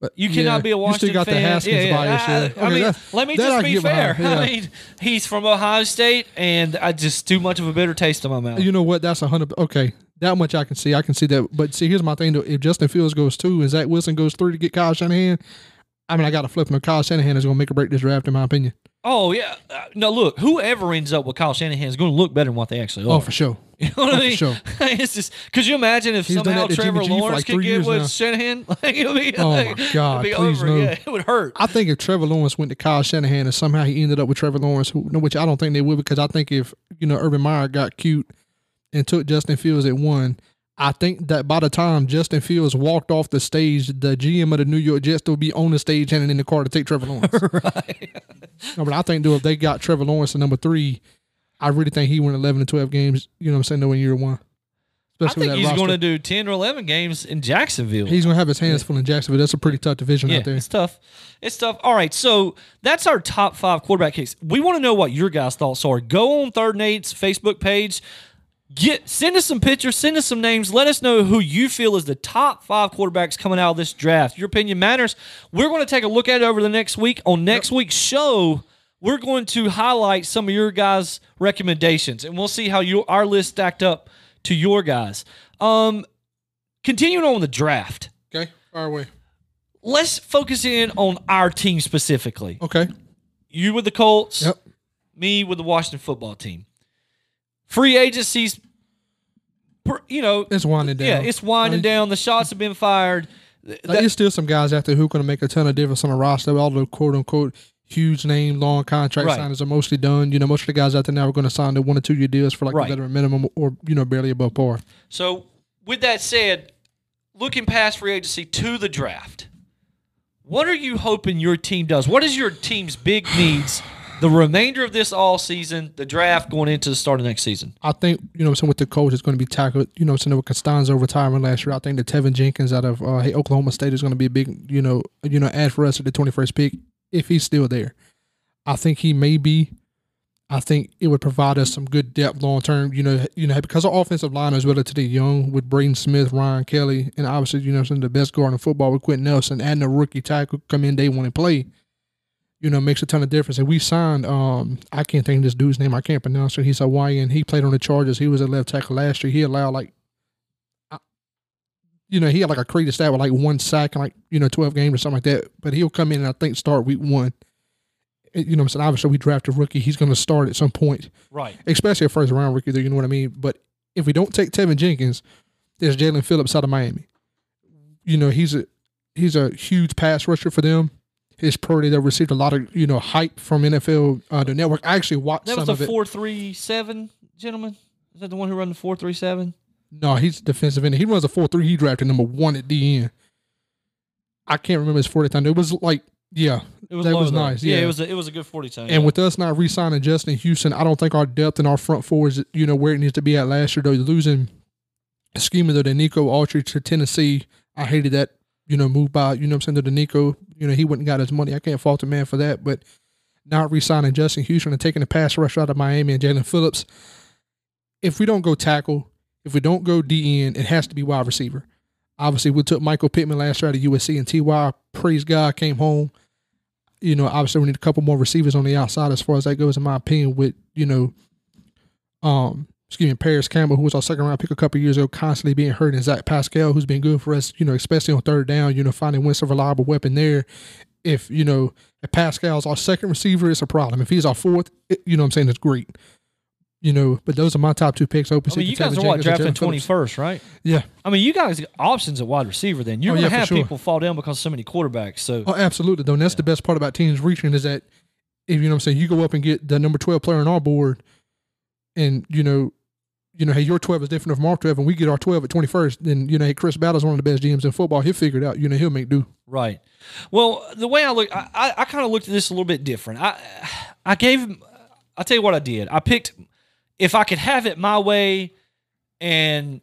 But You cannot yeah, be a Washington You still got fan. the Haskins yeah, yeah. bias. I, Yeah. I Okay, mean, that- let me just be fair. [laughs] behind, I mean, he's from Ohio State, and I just too much of a bitter taste in my mouth. You know what? That's a hundred. Okay, that much I can see. I can see that. But see, here's my thing. Though, if Justin Fields goes two and Zach Wilson goes three to get Kyle Shanahan, I mean, I got to flip him. Kyle Shanahan is going to make or break this draft, in my opinion. oh yeah. Uh, no, look, whoever ends up with Kyle Shanahan is going to look better than what they actually are. Oh, for sure. [laughs] You know what Oh, I for mean? sure. [laughs] it's just could you imagine if He's somehow Trevor G Lawrence like could get with now. Shanahan? [laughs] Like, it'd be, Oh, like, my God, please over. no. Yeah, it would hurt. I think if Trevor Lawrence went to Kyle Shanahan and somehow he ended up with Trevor Lawrence, who, which I don't think they would, because I think if you know Urban Meyer got cute and took Justin Fields at one, I think that by the time Justin Fields walked off the stage, the GM of the New York Jets will be on the stage handing in the car to take Trevor Lawrence. [laughs] right. No, but I think though if they got Trevor Lawrence at number three, I really think he went eleven to twelve games. You know what I'm saying? No, in year one. I Especially think he's going to do ten or eleven games in Jacksonville. He's gonna have his hands full in Jacksonville. That's a pretty tough division yeah, out there. it's tough. It's tough. All right, so that's our top five quarterback case. We want to know what your guys' thoughts are. Go on Third and Eight's Facebook page. Get send us some pictures, send us some names. Let us know who you feel is the top five quarterbacks coming out of this draft. Your opinion matters. We're going to take a look at it over the next week. On next week's show, we're going to highlight some of your guys' recommendations, and we'll see how you our list stacked up to your guys. Um, continuing on the draft Okay, far away. let's focus in on our team specifically. Okay. You with the Colts, Yep. me with the Washington football team. Free agencies, per- you know, It's winding down. yeah, it's winding down. The shots have been fired. Like, there's still some guys out there who are going to make a ton of difference on the roster. All the quote unquote huge name, long contract Right. signings are mostly done. You know, most of the guys out there now are going to sign the one or two year deals for like Right. a veteran minimum or you know barely above par. So, with that said, looking past free agency to the draft, what are you hoping your team does? What is your team's big needs the remainder of this all season, the draft going into the start of next season? I think you know what with the coach is going to be tackled. You know I'm with Castonzo retirement last year. I think that Teven Jenkins out of uh, hey, Oklahoma State is going to be a big you know you know add for us at the 21st pick if he's still there. I think he may be. I think it would provide us some good depth long term. You know, you know because our offensive line is relatively young with Braden Smith, Ryan Kelly, and obviously you know some of the best guard in football with Quenton Nelson. Adding a rookie tackle come in day one and play, you know, makes a ton of difference. And we signed, um, I can't think of this dude's name. I can't pronounce it. He's Hawaiian. He played on the Chargers. He was a left tackle last year. He allowed like, I- you know, he had like a crazy stat with like one sack and like, you know, 12 games or something like that. But he'll come in and I think start week one. You know what I'm saying? Obviously, we draft a rookie. He's going to start at some point, Right. especially a first round rookie, you know what I mean? But if we don't take Teven Jenkins, there's Jaelan Phillips out of Miami. You know, he's a he's a huge pass rusher for them. His priority that received a lot of, you know, hype from NFL, uh, the network. I actually watched That was the four three seven gentleman. Is that the one who run the four three seven? No, he's defensive end. He runs a four three. He drafted number one at DN. I can't remember his forty time. It was like yeah, It was that was though. nice. Yeah, Yeah, it was a, it was a good forty time. And with us not re-signing Justin Houston, I don't think our depth in our front four is you know where it needs to be at last year. Though losing scheme though Denico Autry to Tennessee, I hated that you know move by you know what I'm saying to Denico. You know he wouldn't got his money. I can't fault the man for that, but not re-signing Justin Houston and taking the pass rush out of Miami and Jaelan Phillips. If we don't go tackle, if we don't go DN, it has to be wide receiver. Obviously, we took Michael Pittman last year out of USC and Ty. Praise God, came home. You know, obviously, we need a couple more receivers on the outside as far as that goes, in my opinion. With you know, um, excuse me, Parris Campbell, who was our second round pick a couple years ago, constantly being hurt, and Zach Pascal, who's been good for us. You know, especially on third down. You know, finding Winston a reliable weapon there. If you know, if Pascal's our second receiver, it's a problem. If he's our fourth, it, you know, what I'm saying it's great. You know, but those are my top two picks. Open I mean, you guys are what drafting twenty first, right? Yeah. I mean, you guys got options at wide receiver. Then you're Oh, gonna for have sure. people fall down because so many quarterbacks. So Oh, absolutely. Though, and that's the best part about teams reaching is that if you know what I'm saying, you go up and get the number twelve player on our board, and you know, you know, hey, your twelve is different from our twelve, and we get our twelve at twenty first. Then you know, hey, Chris Ballard's one of the best GMs in football. He'll figure it out. You know, he'll make do. Right. Well, the way I look, I, I, I kind of looked at this a little bit different. I I gave him. I'll tell you what I did. I picked if I could have it my way, and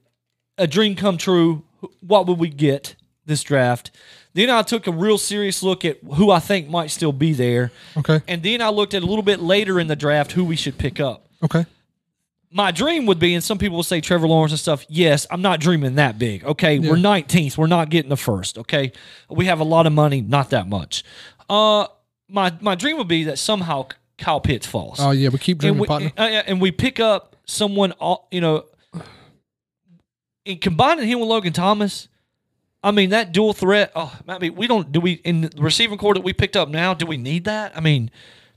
a dream come true. What would we get this draft? Then I took a real serious look at who I think might still be there, Okay. and then I looked at a little bit later in the draft who we should pick up. Okay. My dream would be, and some people will say Trevor Lawrence and stuff. Yes, I'm not dreaming that big. Okay, we're 19th. We're not getting the first. Okay, we have a lot of money, not that much. Uh, my my dream would be that somehow Kyle Pitts falls. Oh yeah, we keep and dreaming, we, partner. uh, and we pick up someone, you know, in combining him with Logan Thomas. I mean that dual threat. Oh, I mean we don't do we in the receiving core that we picked up now. Do we need that? I mean,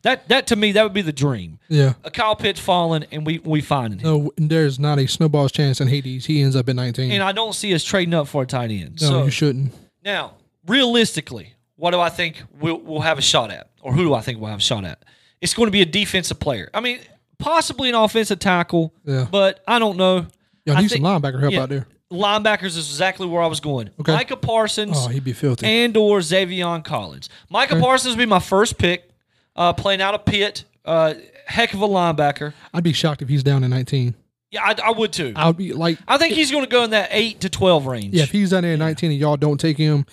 that that to me that would be the dream. Yeah. A Kyle Pitts falling and we we finding him. No, there's not a snowball's chance in Hades. He ends up at 19. And I don't see us trading up for a tight end. no, so you shouldn't. now, realistically, what do I think we'll, we'll have a shot at, or who do I think we'll have a shot at? It's going to be a defensive player. I mean, possibly an offensive tackle, Yeah. but I don't know. I need some linebacker help yeah, out there. Linebackers is exactly where I was going. Okay. Micah Parsons Oh, he'd be filthy. and or Zaven Collins. Micah Parsons would be my first pick, uh, playing out of Pitt. Uh, heck of a linebacker. I'd be shocked if he's down in 19. Yeah, I, I would too. I would be like, I think he's going to go in that eight to twelve range. yeah, if he's down there at 19 and y'all don't take him,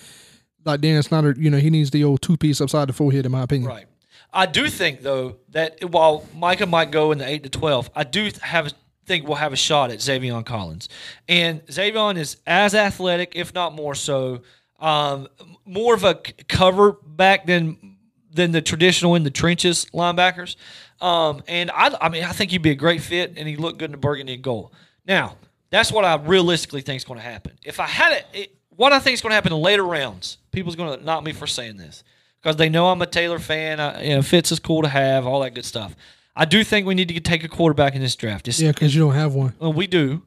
like Dan Snyder, you know, he needs the old two piece upside the forehead, in my opinion. Right. I do think though that while Micah might go in the eight to twelve, I do have think we'll have a shot at Zaven Collins, and Zaven is as athletic, if not more so, um, more of a cover back than than the traditional in the trenches linebackers. Um, and I, I mean, I think he'd be a great fit, and he looked good in the burgundy and gold. Now, that's what I realistically think is going to happen. If I had it, it what I think is going to happen in later rounds, people's going to knock me for saying this because they know I'm a Taylor fan. I, you know, Fitz is cool to have, all that good stuff. I do think we need to take a quarterback in this draft. It's, Yeah, because you don't have one. well, we do.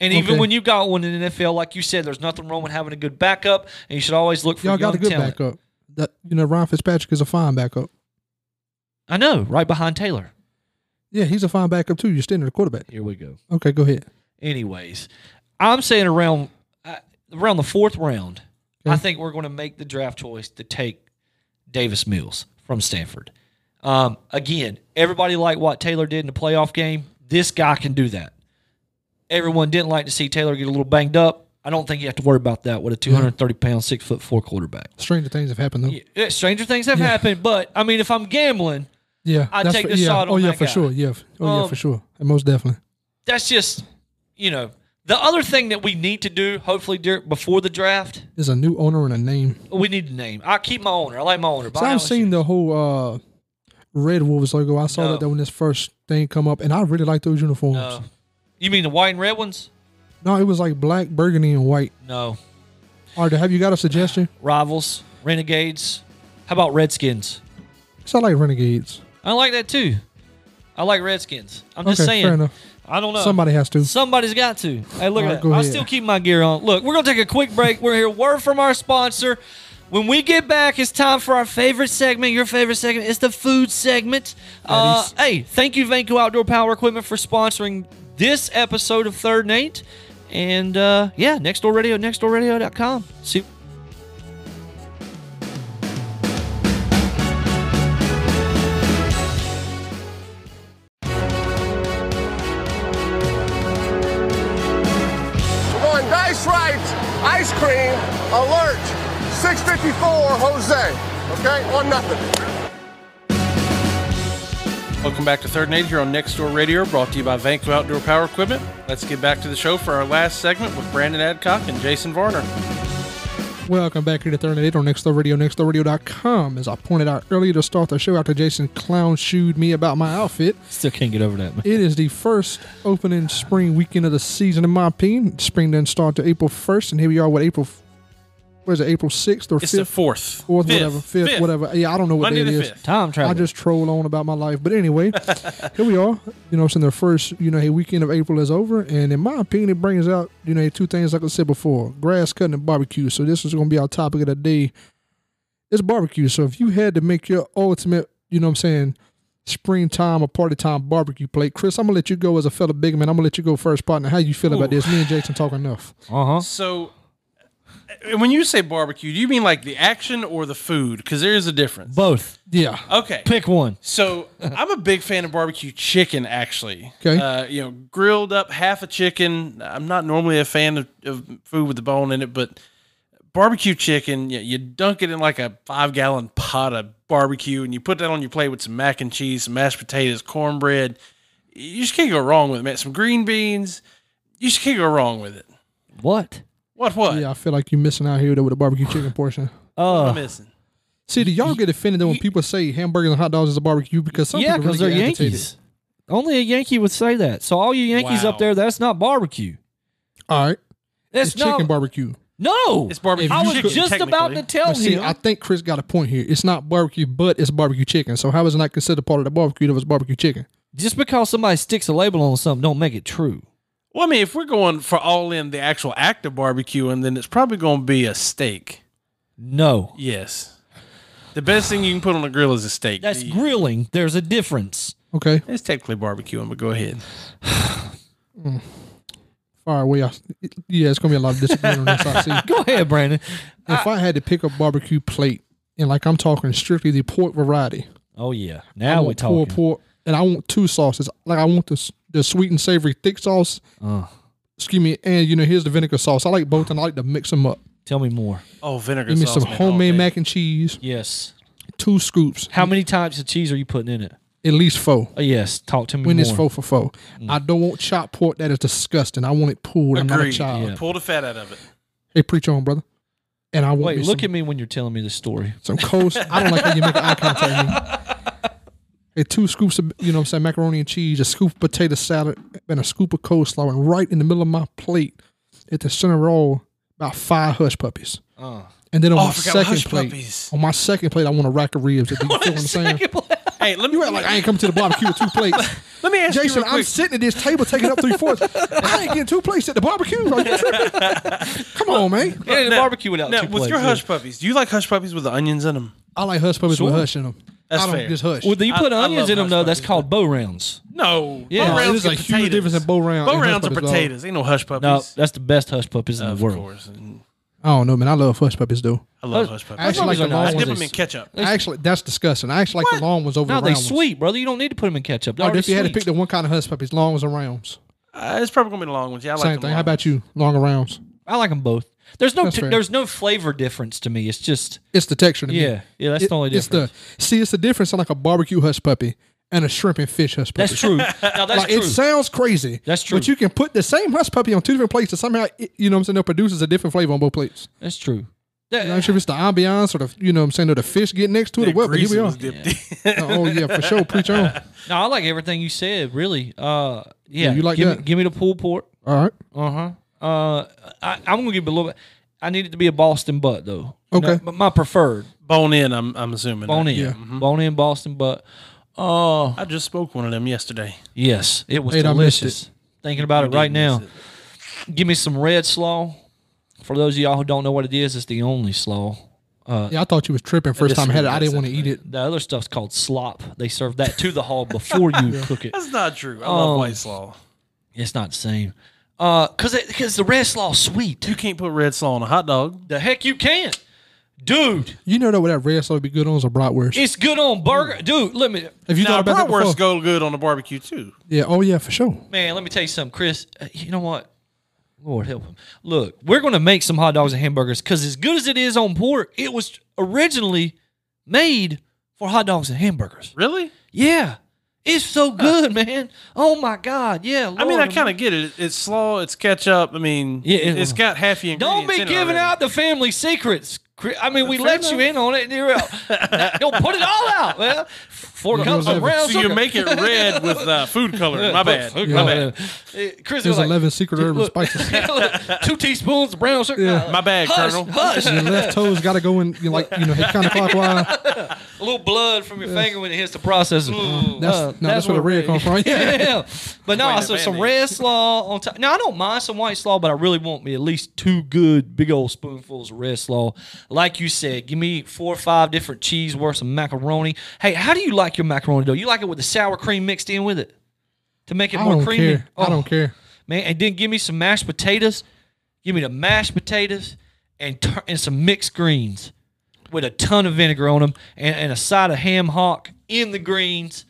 And even Okay. when you got one in the NFL, like you said, there's nothing wrong with having a good backup, and you should always look for Y'all got a good talent. backup. That you know, Ryan Fitzpatrick is a fine backup. I know, right behind Taylor. Yeah, he's a fine backup too. You're standing the quarterback. Here we go. Okay, go ahead. Anyways, I'm saying around uh, around the fourth round, I think we're going to make the draft choice to take Davis Mills from Stanford. Um, again, everybody liked what Taylor did in the playoff game. This guy can do that. Everyone didn't like to see Taylor get a little banged up. I don't think you have to worry about that with a 230 pound, six foot four quarterback. Stranger things have happened though. Yeah, yeah, stranger things have happened, but I mean, if I'm gambling, Yeah, I'd take for, the yeah. shot Oh on yeah, that for guy. sure. Yeah. Oh yeah, Um, for sure. Most definitely. that's just you know the other thing that we need to do. Hopefully, before the draft, There's a new owner and a name. we need a name. I keep my owner. I like my owner. So I've seen the whole uh, Red Wolves logo. I saw No. that, when this first thing come up, and I really like those uniforms. Uh, you mean the white and red ones? No, it was like black, burgundy, and white. No. All right, have you got a suggestion? Rivals, Renegades. How about Redskins? So I like Renegades. I like that too. I like Redskins. I'm just Okay, saying. fair enough. I don't know. Somebody has to. Somebody's got to. Hey, look All at that. I'll still keep my gear on. Look, we're going to take a quick break. We're here. Word from our sponsor. When we get back, it's time for our favorite segment. Your favorite segment is the food segment. Uh, hey, thank you, Vanco Outdoor Power Equipment, for sponsoring this episode of Third and Eight. And uh, yeah, Next Door Radio, nextdoorradio.com. See. Ice cream, alert, 654 Jose. Okay, on nothing. Welcome back to Third and Eight here on Next Door Radio, brought to you by Vanco Outdoor Power Equipment. Let's get back to the show for our last segment with Brandon Adcock and Jason Varner. Welcome back here to Third and Eight on Next Door Radio, nextdoorradio.com. As I pointed out earlier to start the show after Jason clown shooed me about my outfit, Still can't get over that, man. it is the first opening spring weekend of the season, in my opinion. Spring doesn't start to April 1st, and here we are, with April, what is it, April 6th or It's 5th? fourth, Fourth, Fifth. whatever, fifth, Fifth. whatever. Yeah, I don't know what Monday day it the is. fifth. Time travel. I just troll on about my life. But anyway, [laughs] here we are. You know, saying the first, you know, hey, weekend of April is over. And in my opinion, it brings out, you know, two things like I said before grass cutting and barbecue. So this is going to be our topic of the day. It's barbecue. So if you had to make your ultimate, you know what I'm saying, springtime or party time barbecue plate, Chris, I'm going to let you go as a fellow big man. I'm going to let you go first, partner. How you feel about this? Me and Jason talk enough. Uh huh. So, when you say barbecue, do you mean like the action or the food? Because there is a difference. Both. Yeah. Okay. Pick one. So I'm a big fan of barbecue chicken. Actually, Okay. Uh, you know, grilled up half a chicken. I'm not normally a fan of, of food with the bone in it, but barbecue chicken, you, you dunk it in like a five gallon pot of barbecue, and you put that on your plate with some mac and cheese, some mashed potatoes, cornbread. You just can't go wrong with it, man. Some green beans. You just can't go wrong with it. What? What? What? Yeah, I feel like you're missing out here with the barbecue chicken [sighs] portion. Oh, I Uh, missing? See, do y'all get offended when people say hamburgers and hot dogs is a barbecue? Because some yeah, people because really they're get agitated. Yankees. Only a Yankee would say that. So all you Yankees Wow. up there, that's not barbecue. All right, That's it's chicken not. barbecue. no, It's barbecue I was chicken, just about to tell But see, him. I think Chris got a point here. It's not barbecue, but it's barbecue chicken. So how is it not considered part of the barbecue if it's barbecue chicken? just because somebody sticks a label on something, don't make it true. Well, I mean, if we're going for all in the actual act of barbecuing, then it's probably going to be a steak. No, Yes. The best thing you can put on a grill is a steak. that's The- grilling. There's a difference. Okay, It's technically barbecuing, but go ahead. [sighs] far away. I, yeah, it's gonna be a lot of disagreement on this. I see. [laughs] Go ahead, Brandon. If I had to pick a barbecue plate, and like I'm talking strictly the pork variety, Oh yeah, I now we're want pulled talking. pork, and I want two sauces. Like I want the s- the sweet and savory thick sauce. Uh, Excuse me, and you know here's the vinegar sauce. I like both, and I like to mix them up. tell me more. Oh, vinegar Give me sauce. some man, homemade all day. mac and cheese, Yes. two scoops, How many types of cheese are you putting in it? at least four. Oh yes. Talk to me When more. it's four for four. Mm. I don't want chopped pork. That is disgusting. I want it pulled. I'm not a child. Yeah. Pull the fat out of it. Hey, preach on, brother. And I want Wait, look some, at me when you're telling me the story. some coast. I don't like how you make eye contact. with me. [laughs] Hey, two scoops of you know what I'm saying macaroni and cheese, a scoop of potato salad, and a scoop of coleslaw, and right in the middle of my plate, at the center roll, about five hush puppies. Uh. And then on Oh, my second plate, puppies. on my second plate, I want a rack of ribs. You [laughs] feel what I'm saying? Hey, let me You act like I ain't coming to the barbecue with two plates. [laughs] let me ask Jason, you real I'm quick. sitting at this table taking up three fourths. I ain't getting two plates at the barbecue. Are? Come on, man. Yeah, the barbecue without now, two with plates, your hush puppies, do you like hush puppies with the onions in them? I like hush puppies with hush in them. That's I don't fair. just hush. Well, you put I onions love in them hush though. That's puppies. called bow rounds. No. Yeah. Bow rounds there's a are huge potatoes. difference in bow round Bow and hush rounds are puppies, dog. potatoes. Ain't no hush puppies. No, that's the best hush puppies in of the world. course. And I don't know, man. I love hush puppies, though. I love Hush- hush puppies. I actually like the are long I ones. dip them in ketchup. I actually, that's disgusting. I actually like the long ones over No, the they round ones. sweet, brother. You don't need to put them in ketchup. They're Or if you had to already pick the one kind of hush puppies, long ones or rounds. Uh, it's probably gonna be the long ones. Yeah, I like Same them thing. long How about you? Long or rounds? I like them both. There's no t- there's no flavor difference to me. It's just It's the texture to me. yeah, yeah. That's It- the only it's difference. the see. It's the difference in like a barbecue hush puppy and a shrimp and fish hush puppy. that's true. [laughs] now that's like true. it sounds crazy. That's true. But you can put the same hush puppy on two different plates, and somehow it, you know what I'm saying. It produces a different flavor on both plates. that's true. I'm not sure if it's the ambiance or the you know what I'm saying or the fish getting next to it or what. But here we are. was dipped in. oh yeah, for sure. Preach on. [laughs] No, I like everything you said. Really. Uh, yeah. you like give that? Me, give me the pulled pork. All right. Uh huh. Uh, I, I'm gonna give it a little bit. I need it to be a Boston butt though. You know, Okay. but my preferred Bone in, I'm I'm assuming. bone in, Yeah. bone in Boston butt. Uh, I just spoke one of them yesterday. yes, it was Wait, I missed delicious. Thinking about it right now. Give me some red slaw. For those of y'all who don't know what it is, it's the only slaw. Uh yeah, I thought you was tripping first time I had it. I didn't want to eat it. The other stuff's called slop. They serve that to the hog before you [laughs] cook it. That's not true. I Um, love white slaw. It's not the same. Uh, cause it, cause the red slaw sweet. You can't put red slaw on a hot dog. The heck you can't, dude. You know that what that red slaw would be good on is a bratwurst. It's good on burger, dude. Let me, If you Now, thought about that before? bratwurst go good on the barbecue too. Yeah. Oh yeah, for sure. man. Let me tell you something, Chris. Uh, you know what? Lord help him. Look, we're gonna make some hot dogs and hamburgers because as good as it is on pork, it was originally made for hot dogs and hamburgers. Really? Yeah, it's so good, man. Oh my god, yeah. I mean, I kind of get it. It's slaw. It's ketchup. I mean, Yeah, it- it's got half the Don't be in it giving already. out the family secrets. Chris. I mean, we Fair let you in on it. And you're out. Don't put it all out, man. Four cups of 11. brown So sugar. you make it red with uh, food color. My bad. Yeah. My bad. Uh, Chris There's was like, 11 secret herbs and look, spices. [laughs] look, two teaspoons of brown sugar. Yeah. My bad, Hush, Colonel. hush. Your left toes got to go in, you know, like you know, counterclockwise. [laughs] A little blood from your finger when it hits the processor. That's Uh, no, that's where the red comes from. [laughs] Yeah. yeah. But no, Wait, so some Band-Aid. red slaw on top. Now I don't mind some white slaw, but I really want me at least two good big old spoonfuls of red slaw. Like you said, give me four or five different cheese worth of macaroni. Hey, how do you like your macaroni dough? You like it with the sour cream mixed in with it to make it I more don't creamy? care. I Oh, don't care. man. And then give me some mashed potatoes. Give me the mashed potatoes and tur- and some mixed greens with a ton of vinegar on them and, and a side of ham hock in the greens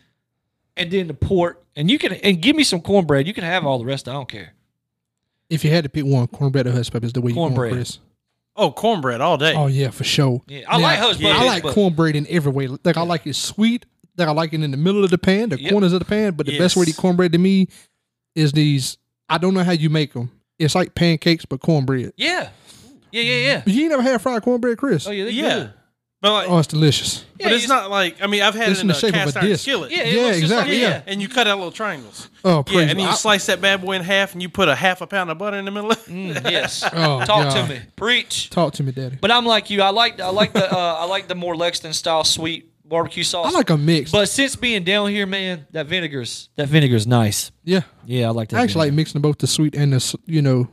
and then the pork. And you can and give me some cornbread. You can have all the rest. I don't care. If you had to pick one, cornbread or hush pepper is the way you Cornbread. want, Chris. Oh, cornbread all day. Oh yeah, for sure. Yeah, I like hush yeah, I like but- cornbread in every way. Like I like it sweet. Like I like it in the middle of the pan, the Yep. corners of the pan. But the best way to Yes. eat cornbread to me is these. I don't know how you make them. It's like pancakes but cornbread. Yeah, yeah, yeah, yeah. You ain't never had fried cornbread, Chris? Oh yeah, they're yeah. good. But like, Oh, it's delicious. but it's not like I mean I've had It's it in in the a shape of a cast iron disc. skillet. Yeah, Yeah, looks just like- exactly, yeah. And you cut out little triangles. Oh, Yeah, and then I- you slice that bad boy in half, and you put a half a pound of butter in the middle. of it. Mm, yes. [laughs] Oh, Talk to me. Preach. Talk to me, Daddy. But I'm like you. I like I like the uh, I like the more Lexington style sweet barbecue sauce. I like a mix. But since being down here, man, that vinegar's that vinegar's nice. yeah, Yeah, I like that. I actually like mixing both the sweet and the you know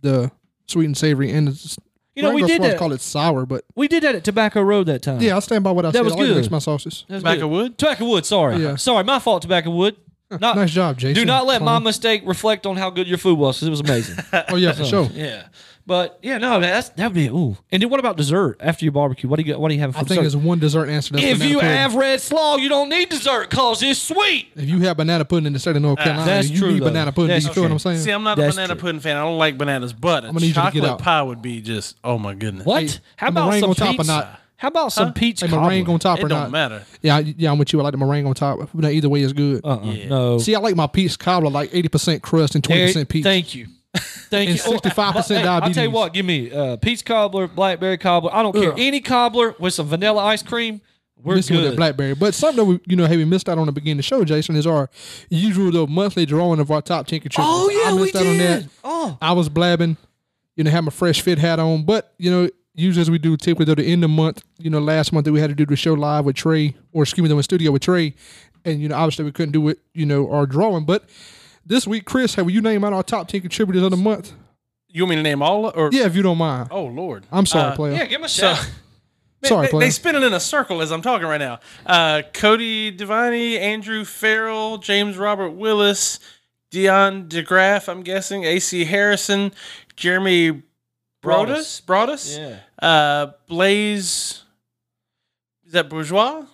the sweet and savory and the. S- You know, I we did supposed that. call it sour, but We did that at Tobacco Road that time. yeah, I stand by what I That said. was I like to mix my sauces. That was Tobacco good. wood? Tobacco wood. Sorry, Yeah. sorry, my fault. Tobacco wood. Not, Nice job, Jason. Do not let my mistake reflect on how good your food was because it was amazing. [laughs] Oh yeah, for sure. yeah, but yeah, no, that's that'd be ooh. And then what about dessert after your barbecue? What do you got? What do you have for I think dessert? there's one dessert answer. That's if you pudding. have red slaw, you don't need dessert because it's sweet. if you have banana pudding in the state of North ah, Carolina, that's you true, need though. banana pudding. That's you feel what. I'm saying? See, I'm not That's a banana true. pudding fan. I don't like bananas, but a gonna need you to get chocolate out. pie would be just oh my goodness. What? Hey, how about meringue some on top or peach? not? How about some Huh? peach Hey, cobbler? meringue on top It or don't not? matter. Yeah, I- yeah, I'm with you. I like the meringue on top. But either way is good. Uh-uh, Yeah. No. See, I like my peach cobbler like 80% crust and 20% peach. Thank you. Thank you. Oh, 65% but, hey, I'll tell you what. Give me uh, peach cobbler, blackberry cobbler. I don't care. Ugh. Any cobbler with some vanilla ice cream. We're Missing with good. that blackberry. But something that we, you know, hey, we missed out on the beginning of the show, Jason, is our usual the monthly drawing of our top 10 contributors. oh yeah, I we missed out on that. did. Oh, I was blabbing, you know, had my fresh fit hat on. But, you know, usually as we do typically at the end of the month, you know, last month that we had to do the show live with Trey, or excuse me, the studio with Trey. And, you know, obviously we couldn't do it, you know, our drawing. But this week, Chris, have you named out our top 10 contributors of the month? You want me to name all? Or Yeah, if you don't mind. oh Lord, I'm sorry, Uh, player. yeah. Give him a So- shout. Man, [laughs] Sorry, they, player. they spin it in a circle as I'm talking right now. Uh, Cody Devaney, Andrew Farrell, James Robert Willis, Dion DeGraff, I'm guessing, AC Harrison, Jeremy Broadus, Broadus, Yeah. uh, Blaze, is that Bourgeois?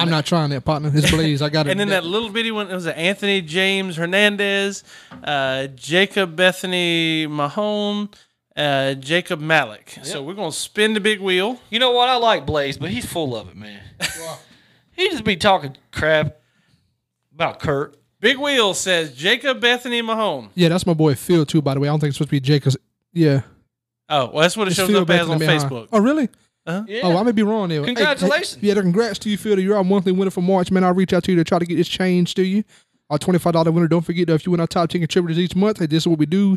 I'm not trying that, partner. It's [laughs] Blaze. I got it. And then that little bitty one, it was Anthony James Hernandez, uh, Jacob Bethany Mahone, uh, Jacob Malik. So we're going to spin the big wheel. You know what? I like Blaze, but he's full of it, man. [laughs] he just be talking crap about Kurt. Big wheel says Jacob Bethany Mahone. Yeah, that's my boy Phil too. By the way, I don't think it's supposed to be Jacobs. Yeah, Oh, well, that's what it it's shows Phil up as Bethany on behind. Facebook. Oh, really? Yeah. Oh, I may be wrong there. Congratulations. hey, yeah, congrats to you, Phil. You're our monthly winner for March, man. I'll reach out to you to try to get this changed to you. Our $25 winner. Don't forget, though, if you win our top 10 contributors each month, hey, this is what we do.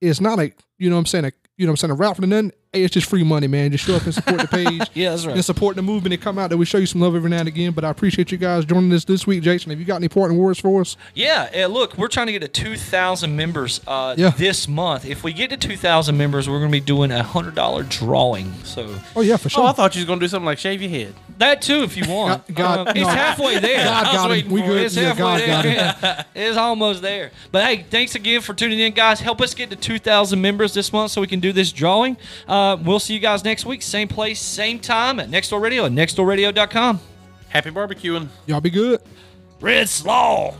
it's not a you know what I'm saying a you know what I'm saying a route for nothing. Hey, it's just free money, man. Just show up and support the [laughs] page. Yeah, that's right. And support the movement and come out. That we show you some love every now and again. But I appreciate you guys joining us this week, Jason. Have you got any important words for us? Yeah, uh, look, we're trying to get to 2,000 members uh, Yeah. this month. If we get to 2,000 members, we're going to be doing a $100 drawing. So Oh yeah, for sure. Oh, I thought you was gonna do something like shave your head. that too, if you [laughs] want. God- God- Uh, it's no. halfway there. God got him. We good. It's Yeah, halfway God there. it's almost there. But hey, thanks again for tuning in, guys. Help us get to 2,000 members this month so we can do this drawing. Uh, we'll see you guys next week. Same place, same time at Next Door Radio and nextdoorradio.com. Happy barbecuing. Y'all be good. Red Slaw.